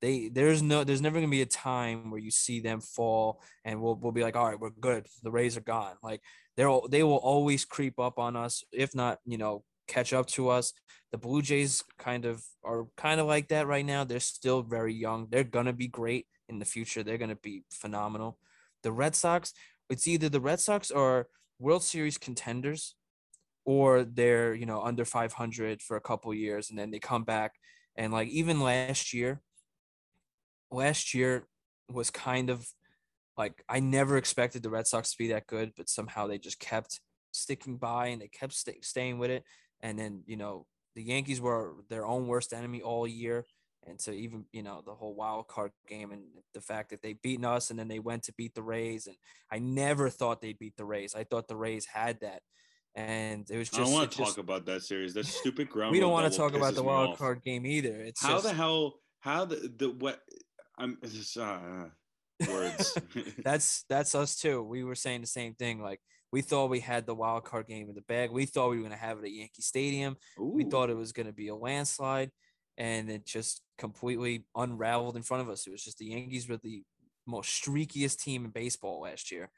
Speaker 4: They there's no there's never gonna be a time where you see them fall and we'll we'll be like, all right, we're good. The Rays are gone. Like they're they will always creep up on us, if not, you know, catch up to us. The Blue Jays kind of are kind of like that right now. They're still very young. They're gonna be great in the future. They're gonna be phenomenal. The Red Sox, it's either the Red Sox or World Series contenders or they're, you know, under 500 for a couple years and then they come back and like even last year last year was kind of like I never expected the Red Sox to be that good, but somehow they just kept sticking by and they kept sta staying with it. And then, you know, the Yankees were their own worst enemy all year. And so even, you know, the whole wild card game and the fact that they beaten us and then they went to beat the Rays. And I never thought they'd beat the Rays. I thought the Rays had that. And it was just.
Speaker 5: I don't want to talk
Speaker 4: just-
Speaker 5: about that series. That stupid ground.
Speaker 4: we don't want to talk about the wild
Speaker 5: off.
Speaker 4: card game either. It's
Speaker 5: How
Speaker 4: just,
Speaker 5: the hell? How the the what? I'm just, uh, words.
Speaker 4: that's that's us too. We were saying the same thing. Like we thought we had the wild card game in the bag. We thought we were going to have it at Yankee Stadium. We thought it was going to be a landslide, and it just completely unraveled in front of us. It was just the Yankees were the most streakiest team in baseball last year,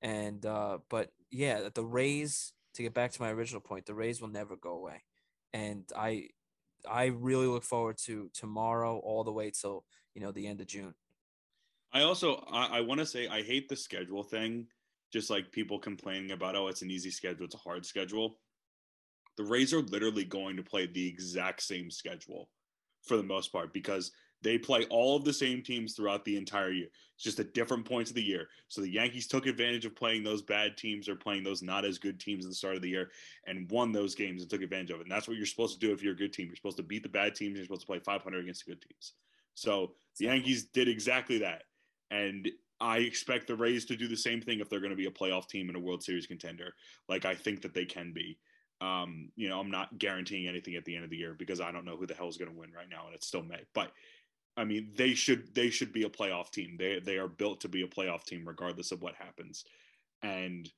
Speaker 4: and uh, but yeah, the Rays. To get back to my original point, the Rays will never go away, and I, I really look forward to tomorrow all the way till you know the end of June.
Speaker 5: I also I, I want to say I hate the schedule thing. Just like people complaining about, oh, it's an easy schedule, it's a hard schedule. The Rays are literally going to play the exact same schedule for the most part because they play all of the same teams throughout the entire year. It's just at different points of the year. So the Yankees took advantage of playing those bad teams or playing those not as good teams at the start of the year and won those games and took advantage of it. And that's what you're supposed to do if you're a good team. You're supposed to beat the bad teams. You're supposed to play 500 against the good teams. So the Yankees did exactly that. And I expect the Rays to do the same thing if they're going to be a playoff team and a World Series contender. Like I think that they can be. Um, you know, I'm not guaranteeing anything at the end of the year because I don't know who the hell is going to win right now, and it's still May. But I mean, they should they should be a playoff team. They they are built to be a playoff team regardless of what happens. And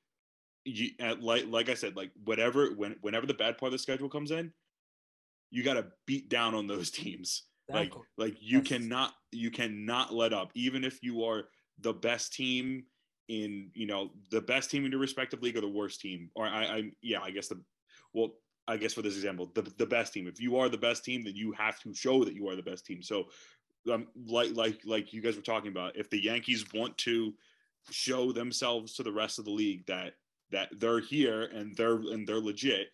Speaker 5: you, uh, like like I said, like whatever when whenever the bad part of the schedule comes in, you got to beat down on those teams. Exactly. Like like you yes. cannot you cannot let up even if you are the best team in you know the best team in your respective league or the worst team or I, I yeah I guess the well I guess for this example the the best team if you are the best team then you have to show that you are the best team so um, like like like you guys were talking about if the Yankees want to show themselves to the rest of the league that that they're here and they're and they're legit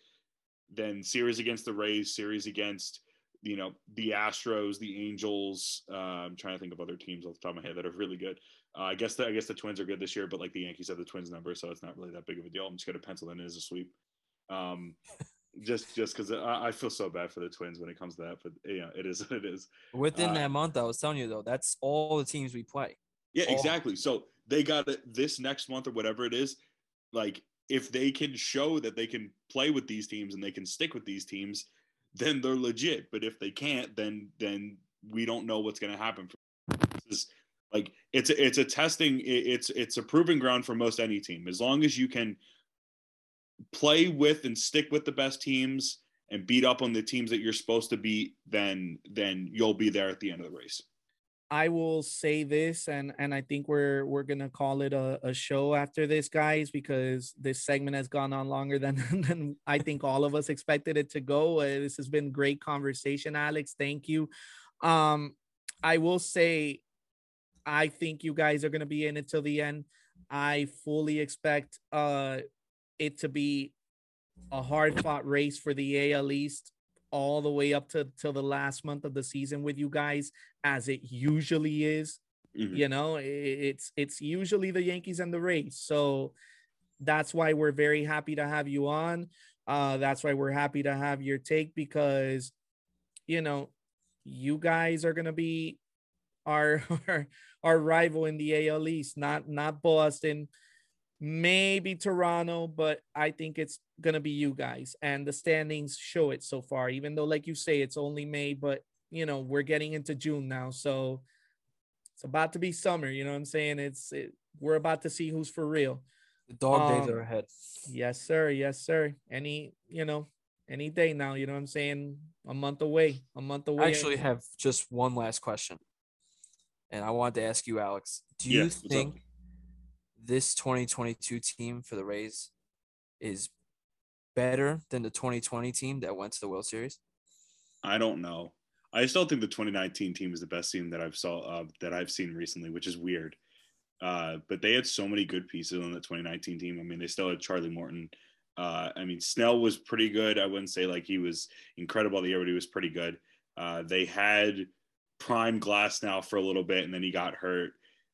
Speaker 5: then series against the Rays series against you know the Astros, the Angels. Uh, I'm trying to think of other teams off the top of my head that are really good. Uh, I guess the, I guess the Twins are good this year, but like the Yankees have the Twins number, so it's not really that big of a deal. I'm just going to pencil in as a sweep. Um, just just because I, I, feel so bad for the Twins when it comes to that, but yeah, it is what it is.
Speaker 4: Within uh, that month, I was telling you though, that's all the teams we play.
Speaker 5: Yeah, all. exactly. So they got it this next month or whatever it is. Like if they can show that they can play with these teams and they can stick with these teams, then they're legit. But if they can't, then then we don't know what's going to happen. This is like it's a, it's a testing. It's it's a proving ground for most any team. As long as you can play with and stick with the best teams and beat up on the teams that you're supposed to beat, then then you'll be there at the end of the race.
Speaker 1: I will say this, and and I think we're we're gonna call it a, a show after this, guys, because this segment has gone on longer than than I think all of us expected it to go. Uh, this has been great conversation, Alex. Thank you. Um, I will say, I think you guys are gonna be in it till the end. I fully expect uh it to be a hard fought race for the AL East all the way up to till the last month of the season with you guys as it usually is mm-hmm. you know? It's it's usually the yankees and the rays. So that's why we're very happy to have you on. Uh that's why we're happy to have your take because you know you guys are gonna be our our, our rival in the AL East, not not Boston maybe Toronto, but I think it's gonna be you guys. And the standings show it so far, even though, like you say, it's only May, but you know, we're getting into June now. So it's about to be summer, you know what I'm saying? It's it, we're about to see who's for real.
Speaker 4: The dog um, days are ahead.
Speaker 1: Yes, sir. Yes, sir. Any, you know, any day now, you know what I'm saying? A month away. A month away.
Speaker 4: I actually have just one last question. And I wanted to ask you, Alex, do you think this 2022 team for the Rays is better than the 2020 team that went to the World Series?
Speaker 5: I don't know. I still think the 2019 team is the best team that I've saw uh, that I've seen recently, which is weird. Uh, but they had so many good pieces on the 2019 team. I mean, they still had Charlie Morton. Uh, I mean, Snell was pretty good. I wouldn't say like he was incredible the year, but he was pretty good. Uh, they had Prime Glasnow for a little bit, and then he got hurt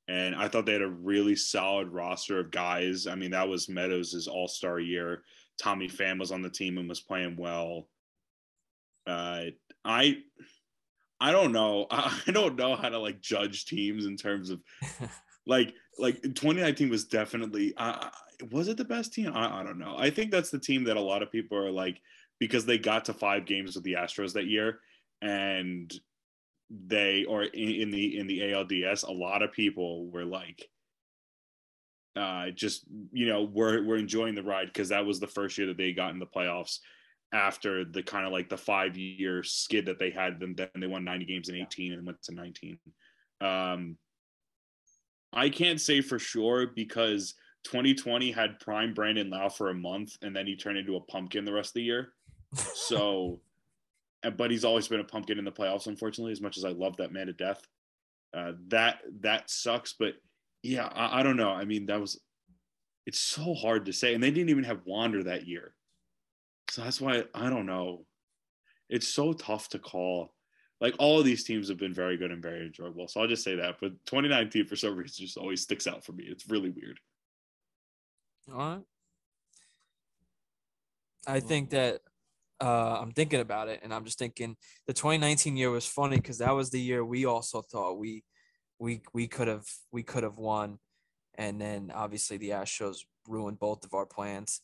Speaker 5: and I thought they had a really solid roster of guys. I mean, that was Meadows' All Star year. Tommy Pham was on the team and was playing well. Uh, I I don't know. I don't know how to like judge teams in terms of like like 2019 was definitely uh, was it the best team? I, I don't know. I think that's the team that a lot of people are like because they got to five games with the Astros that year and they or in, in the in the ALDS, a lot of people were like, uh, just you know, we're we're enjoying the ride because that was the first year that they got in the playoffs after the kind of like the five year skid that they had. Then then they won 90 games in 18 and went to 19. Um, I can't say for sure because 2020 had prime Brandon Lowe for a month and then he turned into a pumpkin the rest of the year. So but he's always been a pumpkin in the playoffs, unfortunately, as much as I love that man to death. Uh, that that sucks, but yeah, I, I, don't know. I mean, that was it's so hard to say, and they didn't even have Wander that year, so that's why I don't know. It's so tough to call. Like all of these teams have been very good and very enjoyable, so I'll just say that. But 2019 for some reason just always sticks out for me. It's really weird.
Speaker 4: All right. I think that uh, I'm thinking about it, and I'm just thinking the 2019 year was funny because that was the year we also thought we we we could have we could have won, and then obviously the Astros ruined both of our plans.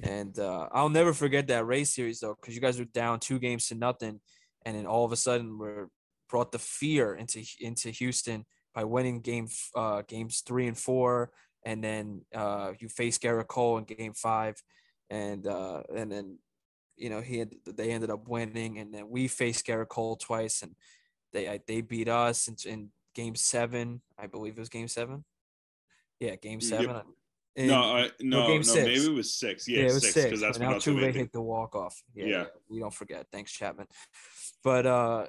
Speaker 4: And uh, I'll never forget that race series though, because you guys were down two games to nothing, and then all of a sudden we're brought the fear into into Houston by winning game uh, games three and four, and then uh, you face Gerrit Cole in game five, and uh, and then you know he had, they ended up winning, and then we faced Gerrit Cole twice, and they they beat us in, in game seven, I believe it was game seven. Yeah, game seven.
Speaker 5: Yep. No, I, no,
Speaker 4: game
Speaker 5: no,
Speaker 4: six.
Speaker 5: maybe it was six. Yeah,
Speaker 4: yeah, it was
Speaker 5: six because that's when they
Speaker 4: hit the walk off. Yeah,
Speaker 5: Yeah.
Speaker 4: we don't forget. Thanks, Chapman. But uh,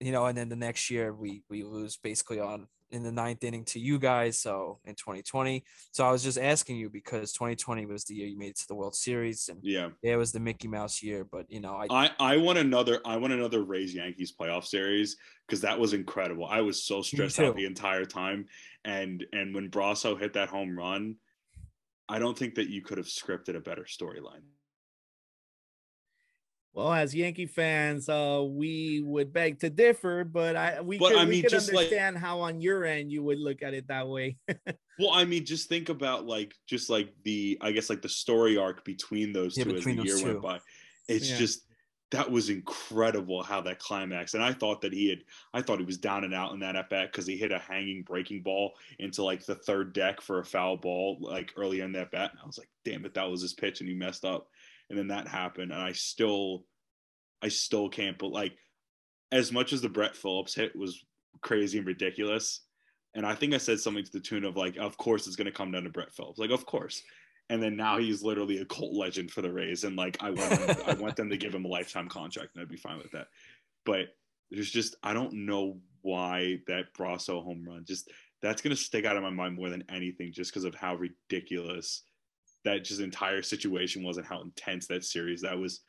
Speaker 4: you know, and then the next year we we lose basically on in the ninth inning to you guys. So in 2020. So I was just asking you because 2020 was the year you made it to the World Series, and
Speaker 5: Yeah,
Speaker 4: it was the Mickey Mouse year. But you know, I
Speaker 5: I I want another I want another Rays Yankees playoff series because that was incredible. I was so stressed out the entire time, and and when Brosseau hit that home run, I don't think that you could have scripted a better storyline.
Speaker 1: Well, as Yankee fans, uh, we would beg to differ, but I we
Speaker 5: But,
Speaker 1: could,
Speaker 5: I
Speaker 1: we could
Speaker 5: just like-
Speaker 1: understand how on your end you would look at it that way.
Speaker 5: Well, I mean, just think about like just like the I guess like the story arc between those
Speaker 4: Yeah,
Speaker 5: two as the year
Speaker 4: two.
Speaker 5: went by. It's
Speaker 1: Yeah.
Speaker 5: just that was incredible how that climax. And I thought that he had I thought he was down and out in that at bat because he hit a hanging breaking ball into like the third deck for a foul ball like earlier in that bat. And I was like, damn it, that was his pitch and he messed up. And then that happened. And I still I still can't but like as much as the Brett Phillips hit was crazy and ridiculous. And I think I said something to the tune of like, of course it's gonna come down to Brett Phillips. Like, of course. And then now he's literally a cult legend for the Rays. And like I want I want them to give him a lifetime contract and I'd be fine with that. But there's just I don't know why that Brosseau home run just that's gonna stick out of my mind more than anything just because of how ridiculous that just entire situation was and how intense that series that was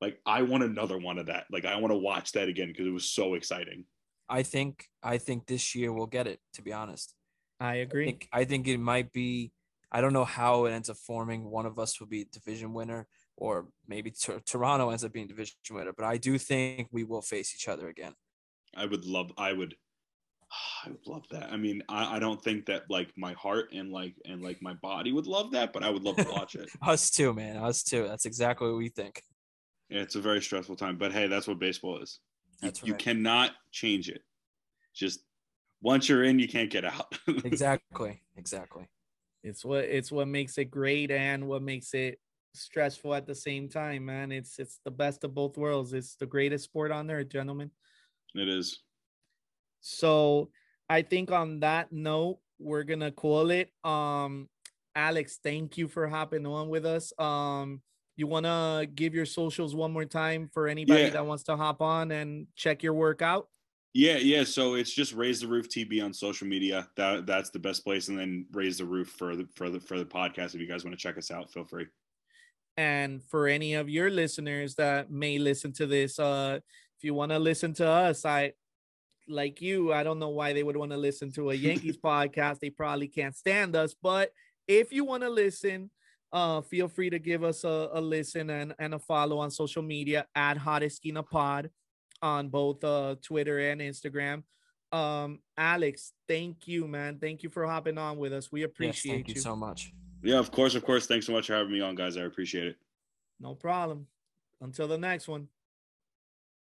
Speaker 5: like I want another one of that. Like I want to watch that again because it was so exciting.
Speaker 4: I think I think this year we'll get it. To be honest.
Speaker 1: I agree
Speaker 4: I
Speaker 1: agree.
Speaker 4: think, I think it might be. I don't know how it ends up forming. One of us will be division winner, or maybe Tor- Toronto ends up being division winner. But I do think we will face each other again.
Speaker 5: I would love I would I would love that. I mean, I, I don't think that like my heart and like and like my body would love that, but I would love to watch it.
Speaker 4: Us too, man. Us too. That's exactly what we think.
Speaker 5: Yeah, it's a very stressful time, but hey, that's what baseball is. You,
Speaker 4: That's
Speaker 5: you
Speaker 4: right.
Speaker 5: cannot change it. Just once you're in, you can't get out.
Speaker 4: Exactly. Exactly.
Speaker 1: It's what it's what makes it great and what makes it stressful at the same time, man. It's it's the best of both worlds. It's the greatest sport on earth, gentlemen.
Speaker 5: it is.
Speaker 1: So I think on that note, we're gonna call it. Um, Alex, thank you for hopping on with us. Um, you wanna give your socials one more time for anybody
Speaker 5: Yeah.
Speaker 1: that wants to hop on and check your work out?
Speaker 5: Yeah, yeah. So it's just Rays the Roof TB on social media. That that's the best place, and then Rays the Roof for the for the for the podcast. If you guys want to check us out, feel free.
Speaker 1: And for any of your listeners that may listen to this, uh, if you want to listen to us, I like you, I don't know why they would want to listen to a Yankees podcast. They probably can't stand us, but if you want to listen, uh, feel free to give us a, a listen and, and a follow on social media at Hot Esquina Pod on both uh Twitter and Instagram. Um, Alex, thank you, man. Thank you for hopping on with us. We
Speaker 4: Yes,
Speaker 1: appreciate
Speaker 4: thank you
Speaker 1: you.
Speaker 4: so much.
Speaker 5: Yeah, of course, of course. Thanks so much for having me on, guys. I appreciate it.
Speaker 1: No problem. Until the next one.